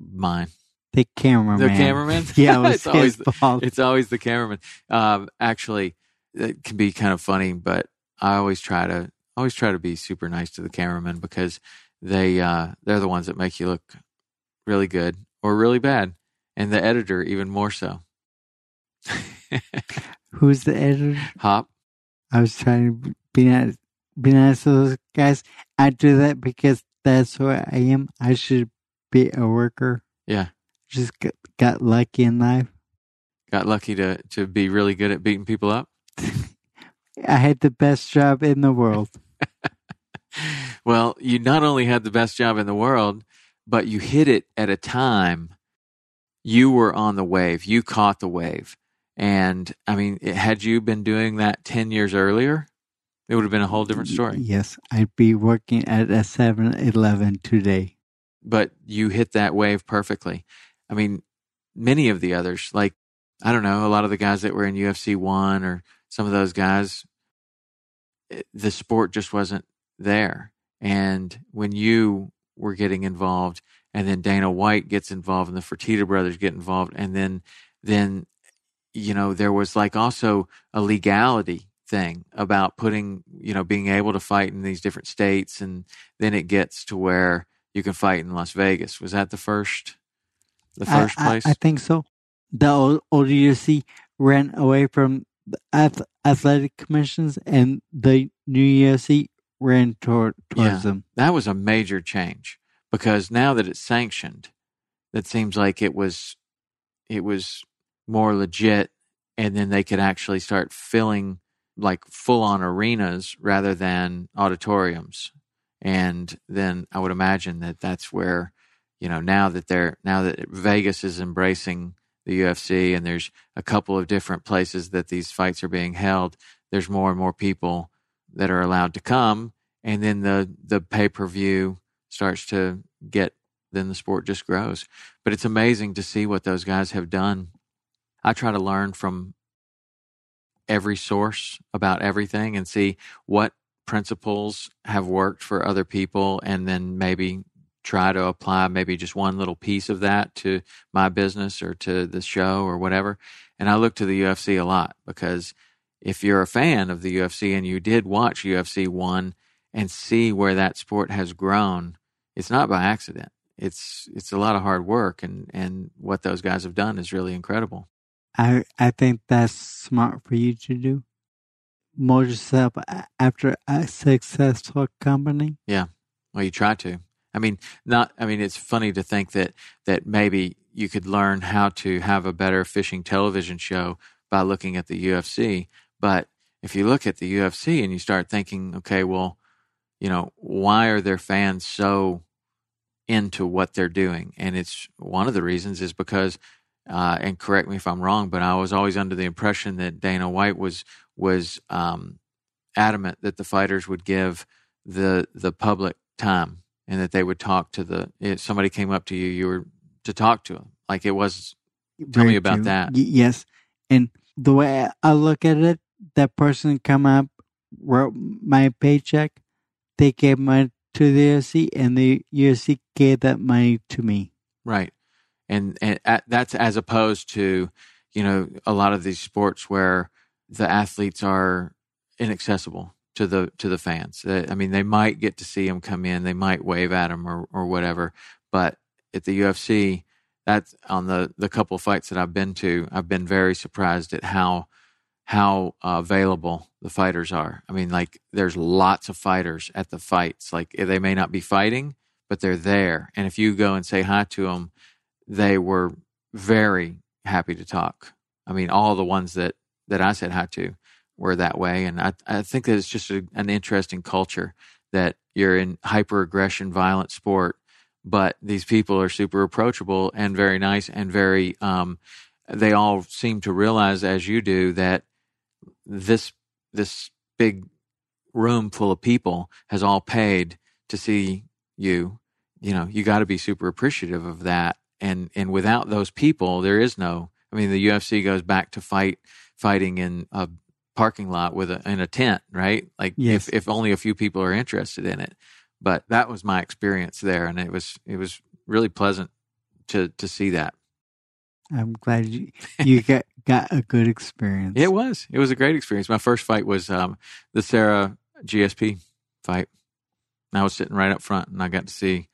mine. The cameraman. The cameraman? Yeah, it It's always fault. It's always the cameraman. Um, actually, it can be kind of funny, but I always try to always try to be super nice to the cameraman because they uh, they're the ones that make you look really good or really bad, and the editor even more so. Who's the editor? Hop, I was trying to be nice, be nice to those guys. I do that because that's who I am. I should be a worker. Yeah. Just got, got lucky in life. got lucky to to be really good at beating people up. I had the best job in the world. well, you not only had the best job in the world, but you hit it at a time you were on the wave. You caught the wave. And I mean, had you been doing that 10 years earlier, it would have been a whole different story. Yes, I'd be working at a 7 Eleven today. But you hit that wave perfectly. I mean, many of the others, like, I don't know, a lot of the guys that were in UFC 1 or some of those guys, eh, the sport just wasn't there. And when you were getting involved, and then Dana White gets involved, and the Fertitta brothers get involved, and then, then, you know, there was like also a legality thing about putting, you know, being able to fight in these different states, and then it gets to where you can fight in Las Vegas. Was that the first, the first I, place? I, think so. The UFC ran away from the athletic commissions, and the new UFC ran toward towards Yeah. them. that was a major change because now that it's sanctioned, that seems like it was it was more legit and then they could actually start filling like full on arenas rather than auditoriums. And then I would imagine that that's where, you know, now that they're now that Vegas is embracing the UFC and there's a couple of different places that these fights are being held, there's more and more people that are allowed to come and then the the pay-per-view starts to get then the sport just grows. But it's amazing to see what those guys have done. I try to learn from every source about everything and see what principles have worked for other people and then maybe try to apply maybe just one little piece of that to my business or to the show or whatever. And I look to the UFC a lot because if you're a fan of the UFC and you did watch UFC 1 and see where that sport has grown, it's not by accident. It's it's a lot of hard work and and what those guys have done is really incredible. I I think that's smart for you to do. Mold yourself after a successful company. Yeah. Well, you try to. I mean, not. I mean, it's funny to think that that maybe you could learn how to have a better fishing television show by looking at the UFC. But if you look at the UFC and you start thinking, okay, well, you know, why are their fans so into what they're doing? And it's one of the reasons is because, uh, and correct me if I'm wrong, but I was always under the impression that Dana White was was um, adamant that the fighters would give the the public time and that they would talk to the if somebody came up to you you were to talk to them like it was tell Very me about true. that. Y- yes, and the way I look at it, that person come up, wrote my paycheck, they gave money to the UFC, and the UFC gave that money to me. right. And and at, that's as opposed to you know a lot of these sports where the athletes are inaccessible to the to the fans i mean they might get to see him come in they might wave at him or or whatever but at the UFC that's on the the couple fights that I've been to I've been very surprised at how how uh, available the fighters are. I mean like there's lots of fighters at the fights. Like they may not be fighting but they're there and if you go and say hi to them they were very happy to talk. I mean all the ones that that I said hi to were that way and I I think that it's just a, an interesting culture that you're in hyper aggression violent sport but these people are super approachable and very nice and very um, they all seem to realize as you do that this this big room full of people has all paid to see you. You know you got to be super appreciative of that and and without those people there is no i mean the UFC goes back to fight fighting in a parking lot with a in a tent right? Like Yes. if if only a few people are interested in it. But that was my experience there and it was it was really pleasant to to see that. I'm glad you, you got got a good experience. it was. It was a great experience. My first fight was um the Serra gsp fight. And i was sitting right up front and i got to see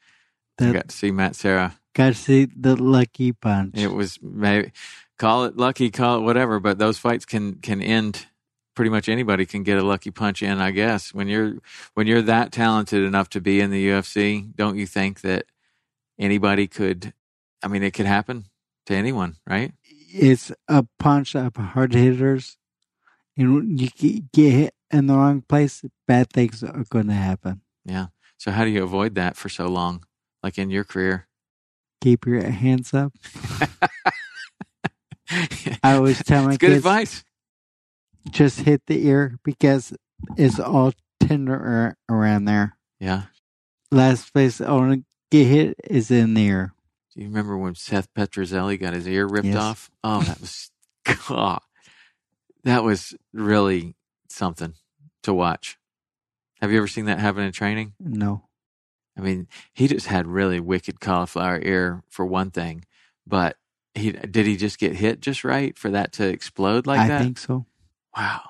i got to see matt Serra. Got to see the lucky punch. it was maybe call it lucky call it whatever but those fights can can end pretty much anybody can get a lucky punch in i guess. When you're when you're that talented enough to be in the ufc don't you think that anybody could i mean it could happen to anyone right? It's a punch of hard hitters, and when you get get hit in the wrong place, bad things are going to happen. yeah. So how do you avoid that for so long like in your career? Keep your hands up. I always tell my it's good kids, advice just hit the ear because it's all tender around there. yeah Last place I want to get hit is in the ear. do you remember when seth Petruzelli got his ear ripped Yes. off oh that was God, that was really something to watch have you ever seen that happen in training No, I mean, he just had really wicked cauliflower ear for one thing, but he did he just get hit just right for that to explode like I that? I think so. Wow,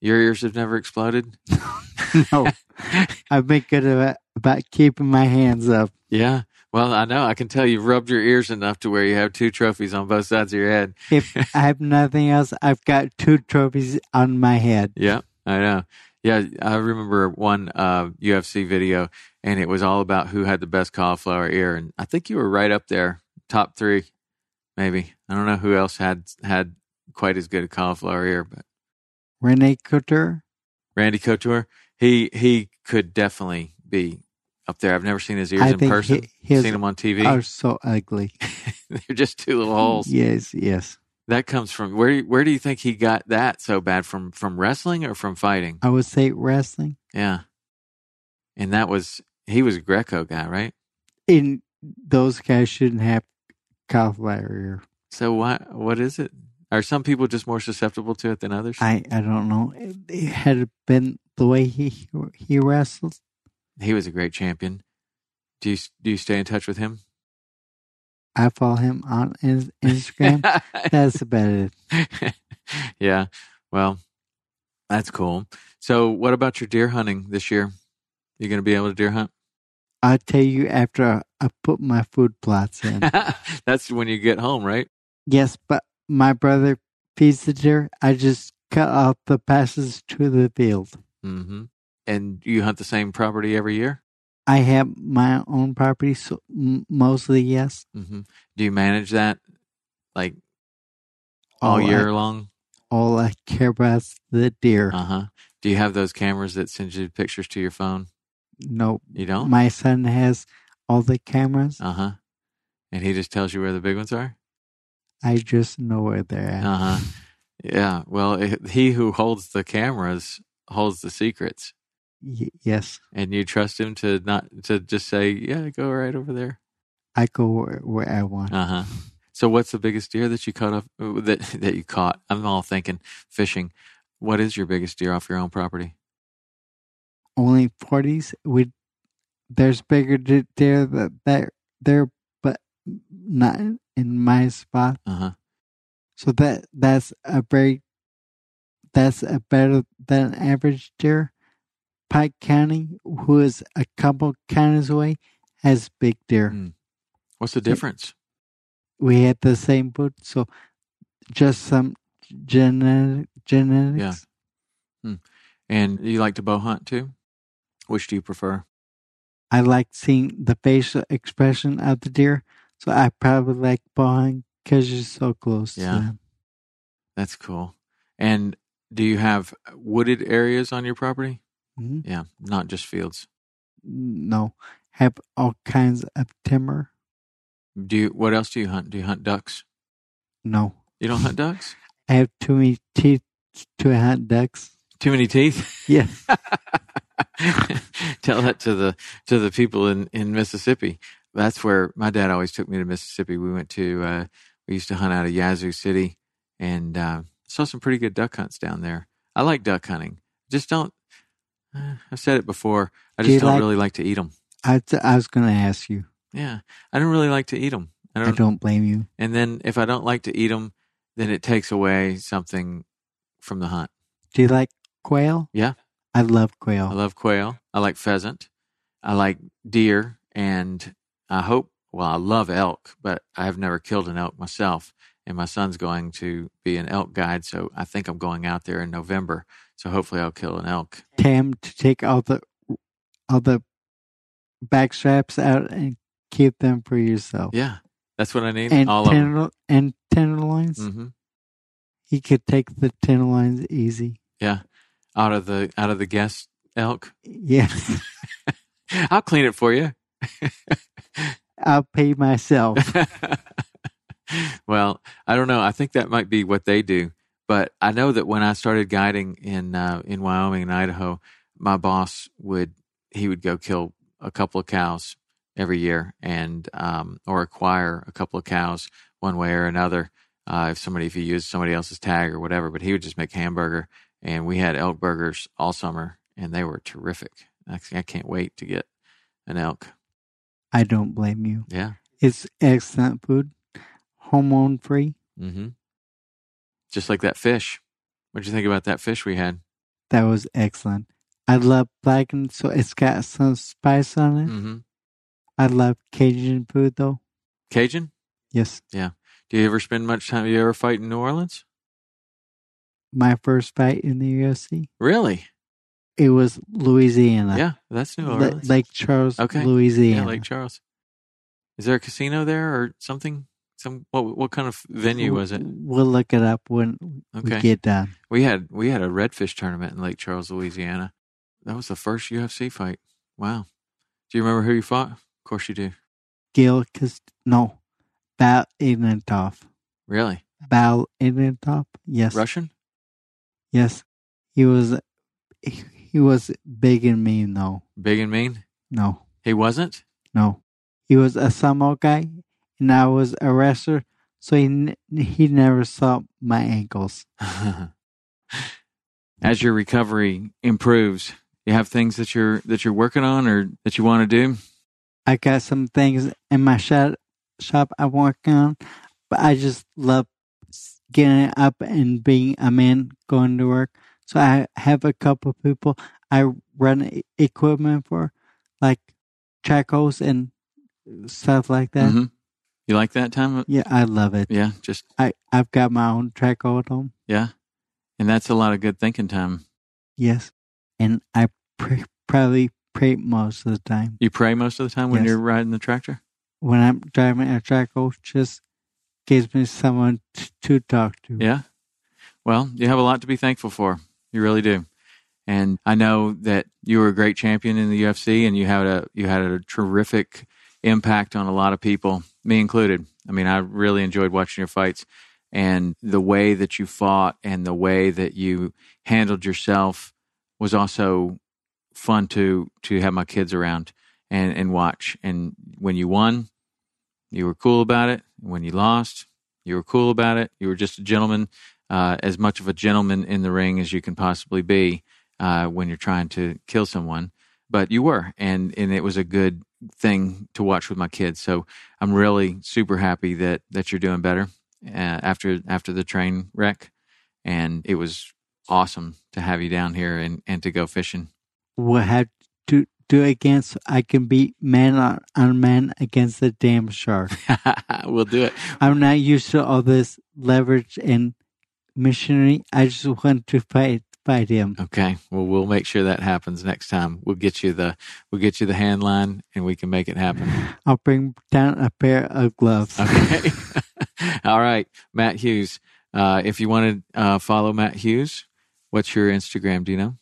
your ears have never exploded. no, I've been good about, about keeping my hands up. yeah. Well, I know. I can tell you've rubbed your ears enough to where you have two trophies on both sides of your head. If I have nothing else, I've got two trophies on my head. Yeah, I know. Yeah, I remember one uh, UFC video, and it was all about who had the best cauliflower ear, and I think you were right up there, top three, maybe. I don't know who else had had quite as good a cauliflower ear, but Randy Couture. Randy Couture, he he could definitely be up there. I've never seen his ears I in person. hi- his seen him on TV. are so ugly. They're just two little holes. Yes, yes. That comes from where? Where do you think he got that so bad from? From wrestling or from fighting? I would say wrestling. Yeah, and that was he was a Greco guy, right? And those guys shouldn't have cauliflower ear. So what? What is it? Are some people just more susceptible to it than others? I, I don't know. It had been the way he he wrestles. He was a great champion. Do you do you stay in touch with him? I follow him on Instagram. That's about it. yeah. Well, that's cool. So, what about your deer hunting this year? You going to be able to deer hunt? I'll tell you after I put my food plots in. that's when you get home, right? yes, but my brother feeds the deer. I just cut out the passes to the field. Mm-hmm. And you hunt the same property every year? I have my own property, so mostly yes. Mm-hmm. Do you manage that like all All year I, long? all I care about is the deer. Uh huh. Do you have those cameras that send you pictures to your phone? no, You don't? my son has all the cameras. Uh huh. And he just tells you where the big ones are? I just know where they're at. Uh huh. Yeah. Well, it, he who holds the cameras holds the secrets. Y- yes, And you trust him to not, to just say, yeah, go right over there. I go where, where I want. Uh huh. So, what's the biggest deer that you caught off, that, that you caught? I'm all thinking fishing. What is your biggest deer off your own property? Only forties. We there's bigger deer that there, but not in my spot. Uh huh. So that that's a very that's a better than average deer. Pike County, who is a couple counties away, has big deer. Mm. What's the difference? We had the same food, so just some genetic genetics. Yeah, and you like to bow hunt too? Which do you prefer? I like seeing the facial expression of the deer, so I probably like bowing because you're so close Yeah. to them. That's cool. And do you have wooded areas on your property? Mhm. Yeah, not just fields. No, have all kinds of timber. Do you? What else do you hunt? Do you hunt ducks? No, You don't hunt ducks? I have too many teeth to hunt ducks. Too many teeth. Yes. Tell that to the to the people in in Mississippi. That's where my dad always took me to Mississippi. We went to uh, we used to hunt out of Yazoo City and uh, saw some pretty good duck hunts down there. I like duck hunting. Just don't. Uh, I've said it before. I just you don't like- really like to eat them. I, I was going to ask you. Yeah, I don't really like to eat them. I I don't, don't blame you. And then if I don't like to eat them, then it takes away something from the hunt. Do you like quail? Yeah. I love quail. I love quail. I like pheasant. I like deer, and I hope. Well, I love elk, but I have never killed an elk myself. And my son's going to be an elk guide, so I think I'm going out there in November. So hopefully, I'll kill an elk. Tam to take all the all the back straps out and keep them for yourself. Yeah, that's what I need. And All of them. tender, and tenderloins. hmm He could take the tenderloins easy. Yeah, out of the out of the guest elk. Yes, I'll clean it for you. I'll pay myself. well, I don't know. I think that might be what they do. But I know that when I started guiding in uh, in Wyoming and Idaho, my boss would he would go kill a couple of cows every year and um, or acquire a couple of cows one way or another. Uh, if somebody if he used somebody else's tag or whatever, but he would just make hamburger, and we had elk burgers all summer, and they were terrific. I, I can't wait to get an elk. I don't blame you. Yeah. It's excellent food, hormone free. Mm-hmm. Just like that fish. What'd you think about that fish we had? That was excellent. I love blackened, so it's got some spice on it. Mm-hmm. I love Cajun food though. Cajun? Yes, Yeah. Do you ever spend much time? Do You ever fight in New Orleans? my first fight in the UFC. Really? It was Louisiana. Yeah, that's New Orleans. Lake Charles, Okay. Louisiana. yeah, Lake Charles. Is there a casino there or something? Some what? What kind of venue was it? We'll look it up when Okay. we get done. We had we had a redfish tournament in Lake Charles, Louisiana. That was the first UFC fight. Wow. Do you remember who you fought? Of course you do. Gil Cast no, Val Ignatov. Really? Val Ignatov. Yes, Russian? yes. He was he, he was big and mean though. Big and mean? No, He wasn't? no. He was a sumo guy, and I was a wrestler, so he n- he never saw my ankles. as your recovery improves, you have things that you're that you're working on or that you want to do. I got some things in my shop shop I'm working on, but I just love getting up and being a man going to work. So I have a couple people I run equipment for, like charcoals and stuff like that. Mhm. You like that time? Yeah, I love it. Yeah, just I I've got my own charcoal at home. yeah, and that's a lot of good thinking time. Yes, and I pr- probably pray most of the time You pray most of the time when Yes. you're riding the tractor. when I'm driving a charcoal. Just gives me someone t- to talk to. Yeah. Well, you have a lot to be thankful for. You really do. And I know that you were a great champion in the UFC and you had a you had a terrific impact on a lot of people, me included. I mean, I really enjoyed watching your fights and the way that you fought and the way that you handled yourself was also fun to to have my kids around and and watch. And when you won, you were cool about it. When you lost, you were cool about it. You were just a gentleman, uh, as much of a gentleman in the ring as you can possibly be uh, when you're trying to kill someone. But you were, and and it was a good thing to watch with my kids. So I'm really super happy that that you're doing better uh, after after the train wreck, and it was awesome to have you down here and and to go fishing. We'll have to do it again so I can beat man on, on man against the damn shark. we'll do it. I'm not used to all this leverage and machinery. I just want to fight fight him. Okay. Well, we'll make sure that happens next time. We'll get you the we'll get you the hand line, and we can make it happen. I'll bring down a pair of gloves. Okay. All right, Matt Hughes. Uh, if you want to uh, follow Matt Hughes, what's your Instagram? Do you know?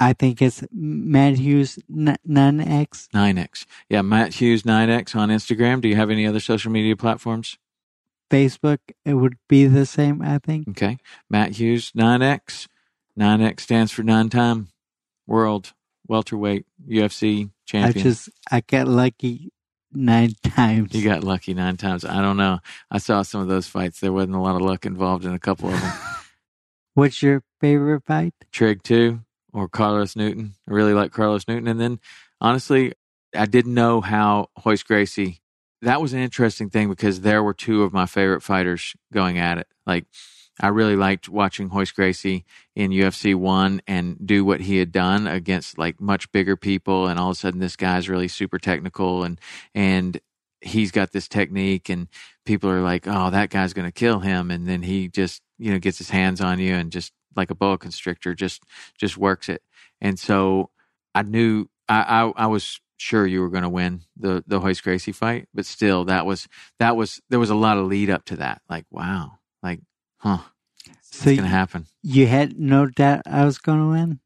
I think it's Matt Hughes nine X. Nine X. Yeah, Matt Hughes nine X on Instagram. Do you have any other social media platforms? Facebook. It would be the same. I think. Okay, Matt Hughes nine X. Nine X stands for nine time world welterweight UFC champion. I just I got lucky nine times. You got lucky nine times. I don't know. I saw some of those fights. There wasn't a lot of luck involved in a couple of them. What's your favorite fight? Trigg two or Carlos Newton. I really like Carlos Newton. And then honestly, I didn't know how Royce Gracie. That was an interesting thing because there were two of my favorite fighters going at it. Like I really liked watching Royce Gracie in UFC one and do what he had done against like much bigger people, and all of a sudden this guy's really super technical and and he's got this technique, and people are like, oh, that guy's going to kill him, and then he just you know gets his hands on you and just like a boa constrictor just just works it, and so I knew I I, I was sure you were going to win the the Royce Gracie fight, but still that was that was there was a lot of lead up to that. Like wow, like huh, So it's going to happen. you had no doubt I was going to win.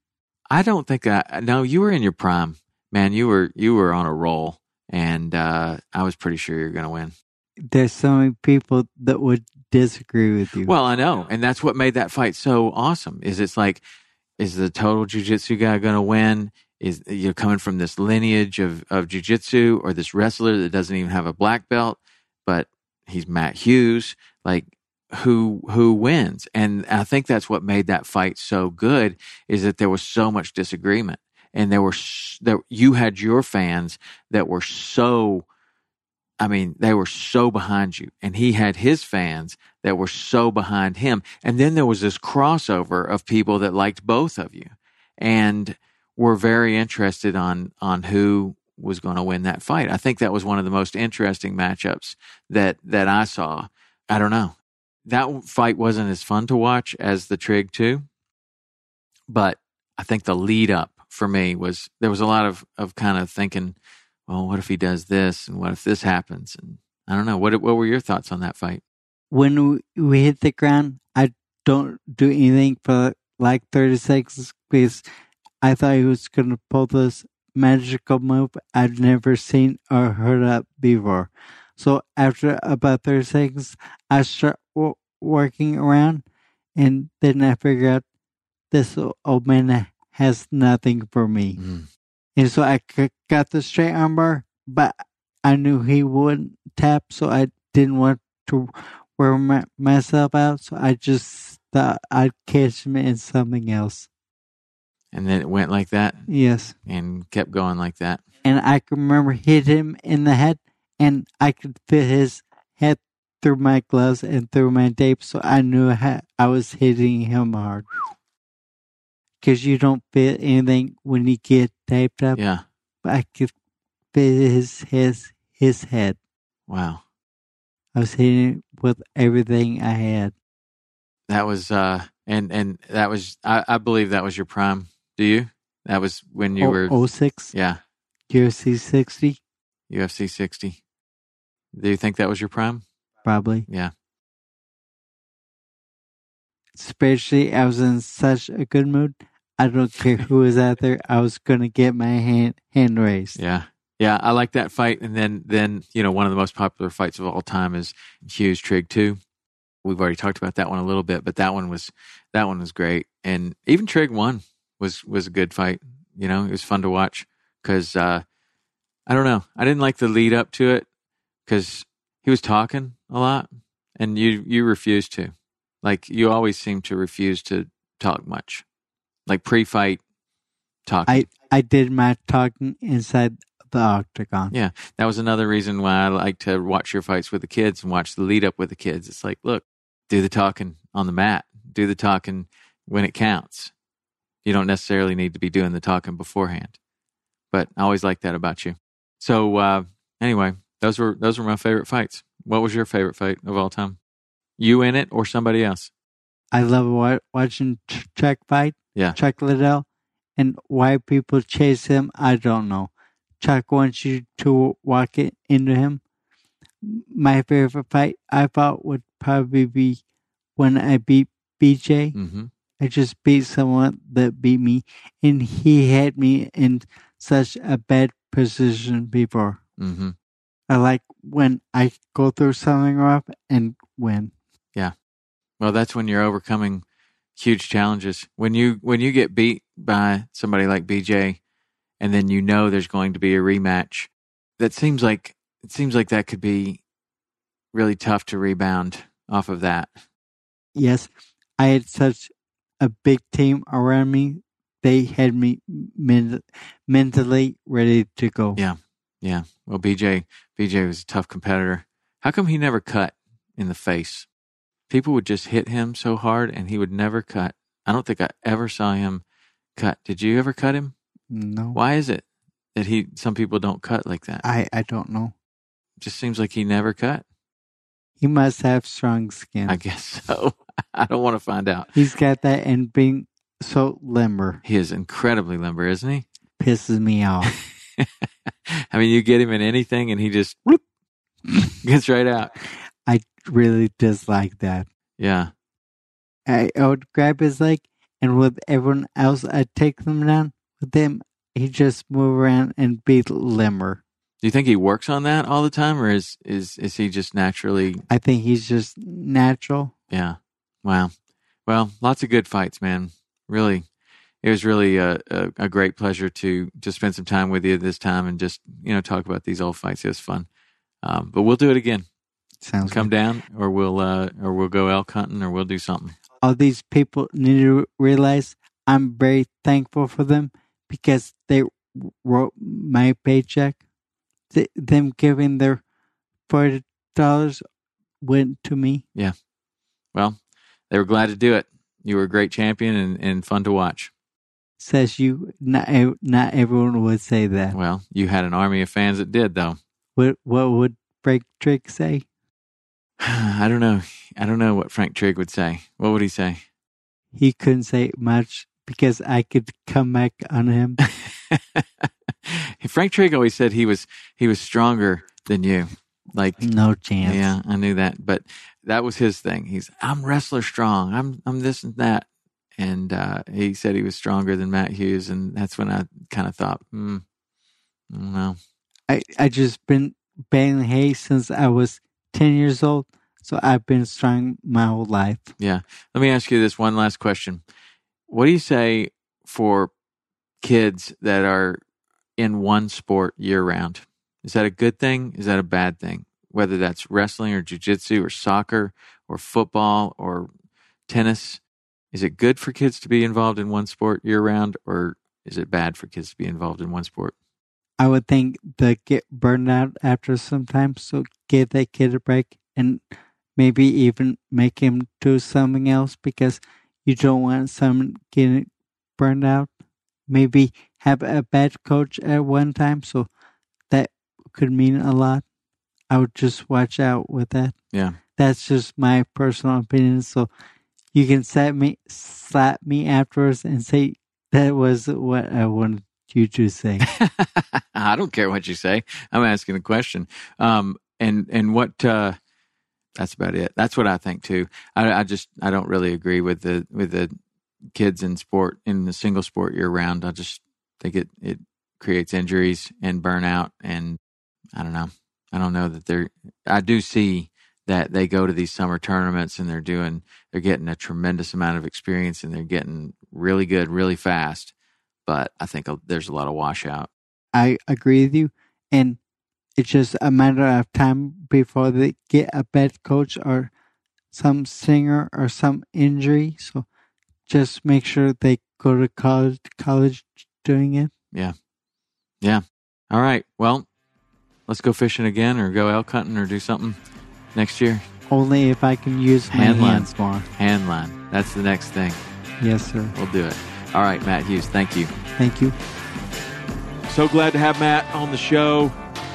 I don't think I no, you were in your prime, man. You were you were on a roll, and uh, I was pretty sure you were going to win. There's so many people that would disagree with you. Well, I know, and that's what made that fight so awesome. Is it's like, is the total jujitsu guy going to win? Is you're coming from this lineage of of jujitsu, or this wrestler that doesn't even have a black belt, but he's Matt Hughes? Like, who who wins? And I think that's what made that fight so good. Is that there was so much disagreement, and there were there you had your fans that were so. I mean, they were so behind you, and he had his fans that were so behind him. And then there was this crossover of people that liked both of you and were very interested on on who was going to win that fight. I think that was one of the most interesting matchups that that I saw. I don't know. That fight wasn't as fun to watch as the Trigg 2, but I think the lead up for me was there was a lot of of kind of thinking, well, what if he does this and what if this happens and I don't know. What what were your thoughts on that fight? when we, hit the ground, I don't do anything for like 30 seconds because I thought he was going to pull this magical move I'd never seen or heard of before. So after about 30 seconds, I start w- working around and then I figure out this old man has nothing for me. Mm. And so I c- got the straight armbar, but I knew he wouldn't tap, so I didn't want to wear my, myself out. So I just thought I'd catch him in something else. And then it went like that Yes. and kept going like that. And I can remember hit him in the head, and I could fit his head through my gloves and through my tape, so I knew ha- I was hitting him hard. Because you don't fit anything when you get taped up. Yeah. But I could feel his his his head. Wow. I was hitting it with everything I had. That was uh and and that was I, I believe that was your prime. Do you? That was when you oh, were Oh, 06, yeah, UFC 60, UFC 60. Do you think that was your prime? probably. Yeah. Especially, I was in such a good mood. I don't care who was out there. I was gonna get my hand hand raised. Yeah. Yeah, I like that fight. And then, then you know, one of the most popular fights of all time is Hughes Trigg two. We've already talked about that one a little bit, but that one was that one was great. And even Trigg one was was a good fight. You know, it was fun to watch because uh, I don't know, I didn't like the lead up to it because he was talking a lot, and you you refused to. Like you always seem to refuse to talk much, like pre fight talking. I I did my talking inside the octagon. Yeah, that was another reason why I like to watch your fights with the kids and watch the lead up with the kids. It's like, look, do the talking on the mat, do the talking when it counts. You don't necessarily need to be doing the talking beforehand. But I always like that about you. So uh, anyway, those were those were my favorite fights. What was your favorite fight of all time? You in it or somebody else? I love wa- watching Chuck fight. Yeah. Chuck Liddell, and why people chase him, I don't know. Chuck wants you to walk it into him. My favorite fight I thought would probably be when I beat BJ. Mm-hmm. I just beat someone that beat me, and he had me in such a bad position before. Mm-hmm. I like when I go through something rough and win. Yeah, well, that's when you're overcoming huge challenges. When you when you get beat by somebody like BJ, and then you know there's going to be a rematch, that seems like it seems like that could be really tough to rebound off of that. Yes, I had such a big team around me. They had me men- mentally ready to go. Yeah. Yeah. Well, BJ BJ was a tough competitor. How come he never cut in the face? People would just hit him so hard, and he would never cut. I don't think I ever saw him cut. Did you ever cut him? No, Why is it that he some people don't cut like that? I I don't know. just seems like he never cut. He must have strong skin. I guess so. I don't want to find out. He's got that, and being so limber He is incredibly limber, isn't he? pisses me off. I mean, you get him in anything and he just whoop, gets right out. I really dislike that. Yeah. I, I would grab his leg, and with everyone else, I'd take them down. With him, he just move around and be limber. Do you think he works on that all the time or is, is, is he just naturally? I think he's just natural. Yeah. Wow. Well, lots of good fights, man. Really. It was really a, a, a great pleasure to, to spend some time with you this time and just, you know, talk about these old fights. It was fun. Um, but we'll do it again. Sounds Come good. down or we'll, uh, or we'll go elk hunting or we'll do something. All these people need to realize I'm very thankful for them because they wrote my paycheck. Th- them giving their forty dollars went to me. Yeah. Well, they were glad to do it. You were a great champion and, and fun to watch. Says you. Not not everyone would say that. Well, you had an army of fans that did, though. What what would Frank Trigg say? I don't know. I don't know what Frank Trigg would say. What would he say? He couldn't say much because I could come back on him. Frank Trigg always said he was he was stronger than you. Like No chance. yeah, I knew that, but that was his thing. He's I'm wrestler strong. I'm I'm this and that, and uh, he said he was stronger than Matt Hughes, and that's when I kind of thought, hmm, I don't know. I I just been banging hay since I was ten years old, so I've been strong my whole life. Yeah. Let me ask you this one last question. What do you say for kids that are in one sport year round? Is that a good thing? Is that a bad thing? Whether that's wrestling or jujitsu or soccer or football or tennis, is it good for kids to be involved in one sport year round, or is it bad for kids to be involved in one sport? I would think they get burned out after some time, so give that kid a break and maybe even make him do something else because you don't want someone getting burned out. Maybe have a bad coach at one time, so that could mean a lot. I would just watch out with that. Yeah. That's just my personal opinion. So you can slap me, slap me afterwards and say that was what I wanted you to say. I don't care what you say. I'm asking the question. Um, and and what uh, that's about it. That's what I think too. I, I just I don't really agree with the with the kids in sport in the single sport year round. I just think it it creates injuries and burnout, and I don't know. I don't know that they're. I do see that they go to these summer tournaments and they're doing they're getting a tremendous amount of experience and they're getting really good really fast. But I think there's a lot of washout. I agree with you, and it's just a matter of time before they get a bad coach or some singer or some injury. So just make sure they go to college college doing it. Yeah. Yeah. All right. Well, let's go fishing again or go elk hunting or do something next year. Only if I can use my Hand line. hands more. Hand line. That's the next thing. Yes, sir. We'll do it. All right, Matt Hughes. Thank you. Thank you. So glad to have Matt on the show.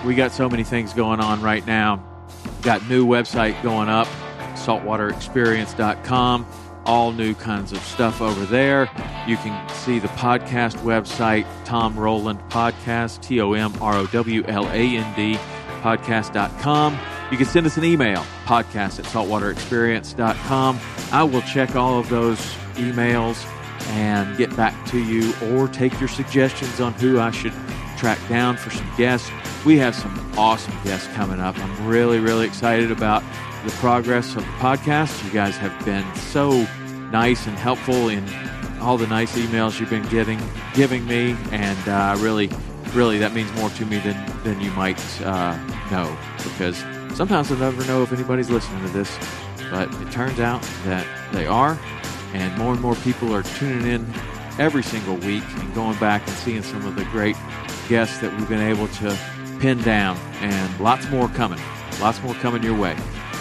We got so many things going on right now. Got new website going up, saltwaterexperience.com. All new kinds of stuff over there. You can see the podcast website, Tom Rowland Podcast, T O M R O W L A N D, podcast.com. You can send us an email, podcast at saltwaterexperience.com. I will check all of those emails and get back to you or take your suggestions on who I should track down for some guests. We have some awesome guests coming up. I'm really, really excited about the progress of the podcast. You guys have been so nice and helpful in all the nice emails you've been getting, giving me, and uh, really, really, that means more to me than than you might uh, know because sometimes I never know if anybody's listening to this, but it turns out that they are, and more and more people are tuning in every single week and going back and seeing some of the great guests that we've been able to pin down, and lots more coming. Lots more coming your way.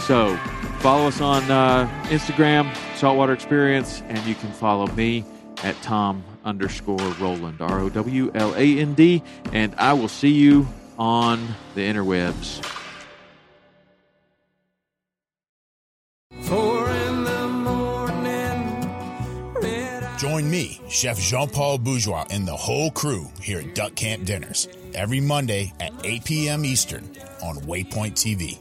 So follow us on uh, Instagram, Saltwater Experience, and you can follow me at Tom underscore Rowland, R O W L A N D, and I will see you on the interwebs. Four in the morning. Join me, Chef Jean Paul Bourgeois, and the whole crew here at Duck Camp Dinners every Monday at 8 p.m. Eastern on Waypoint TV.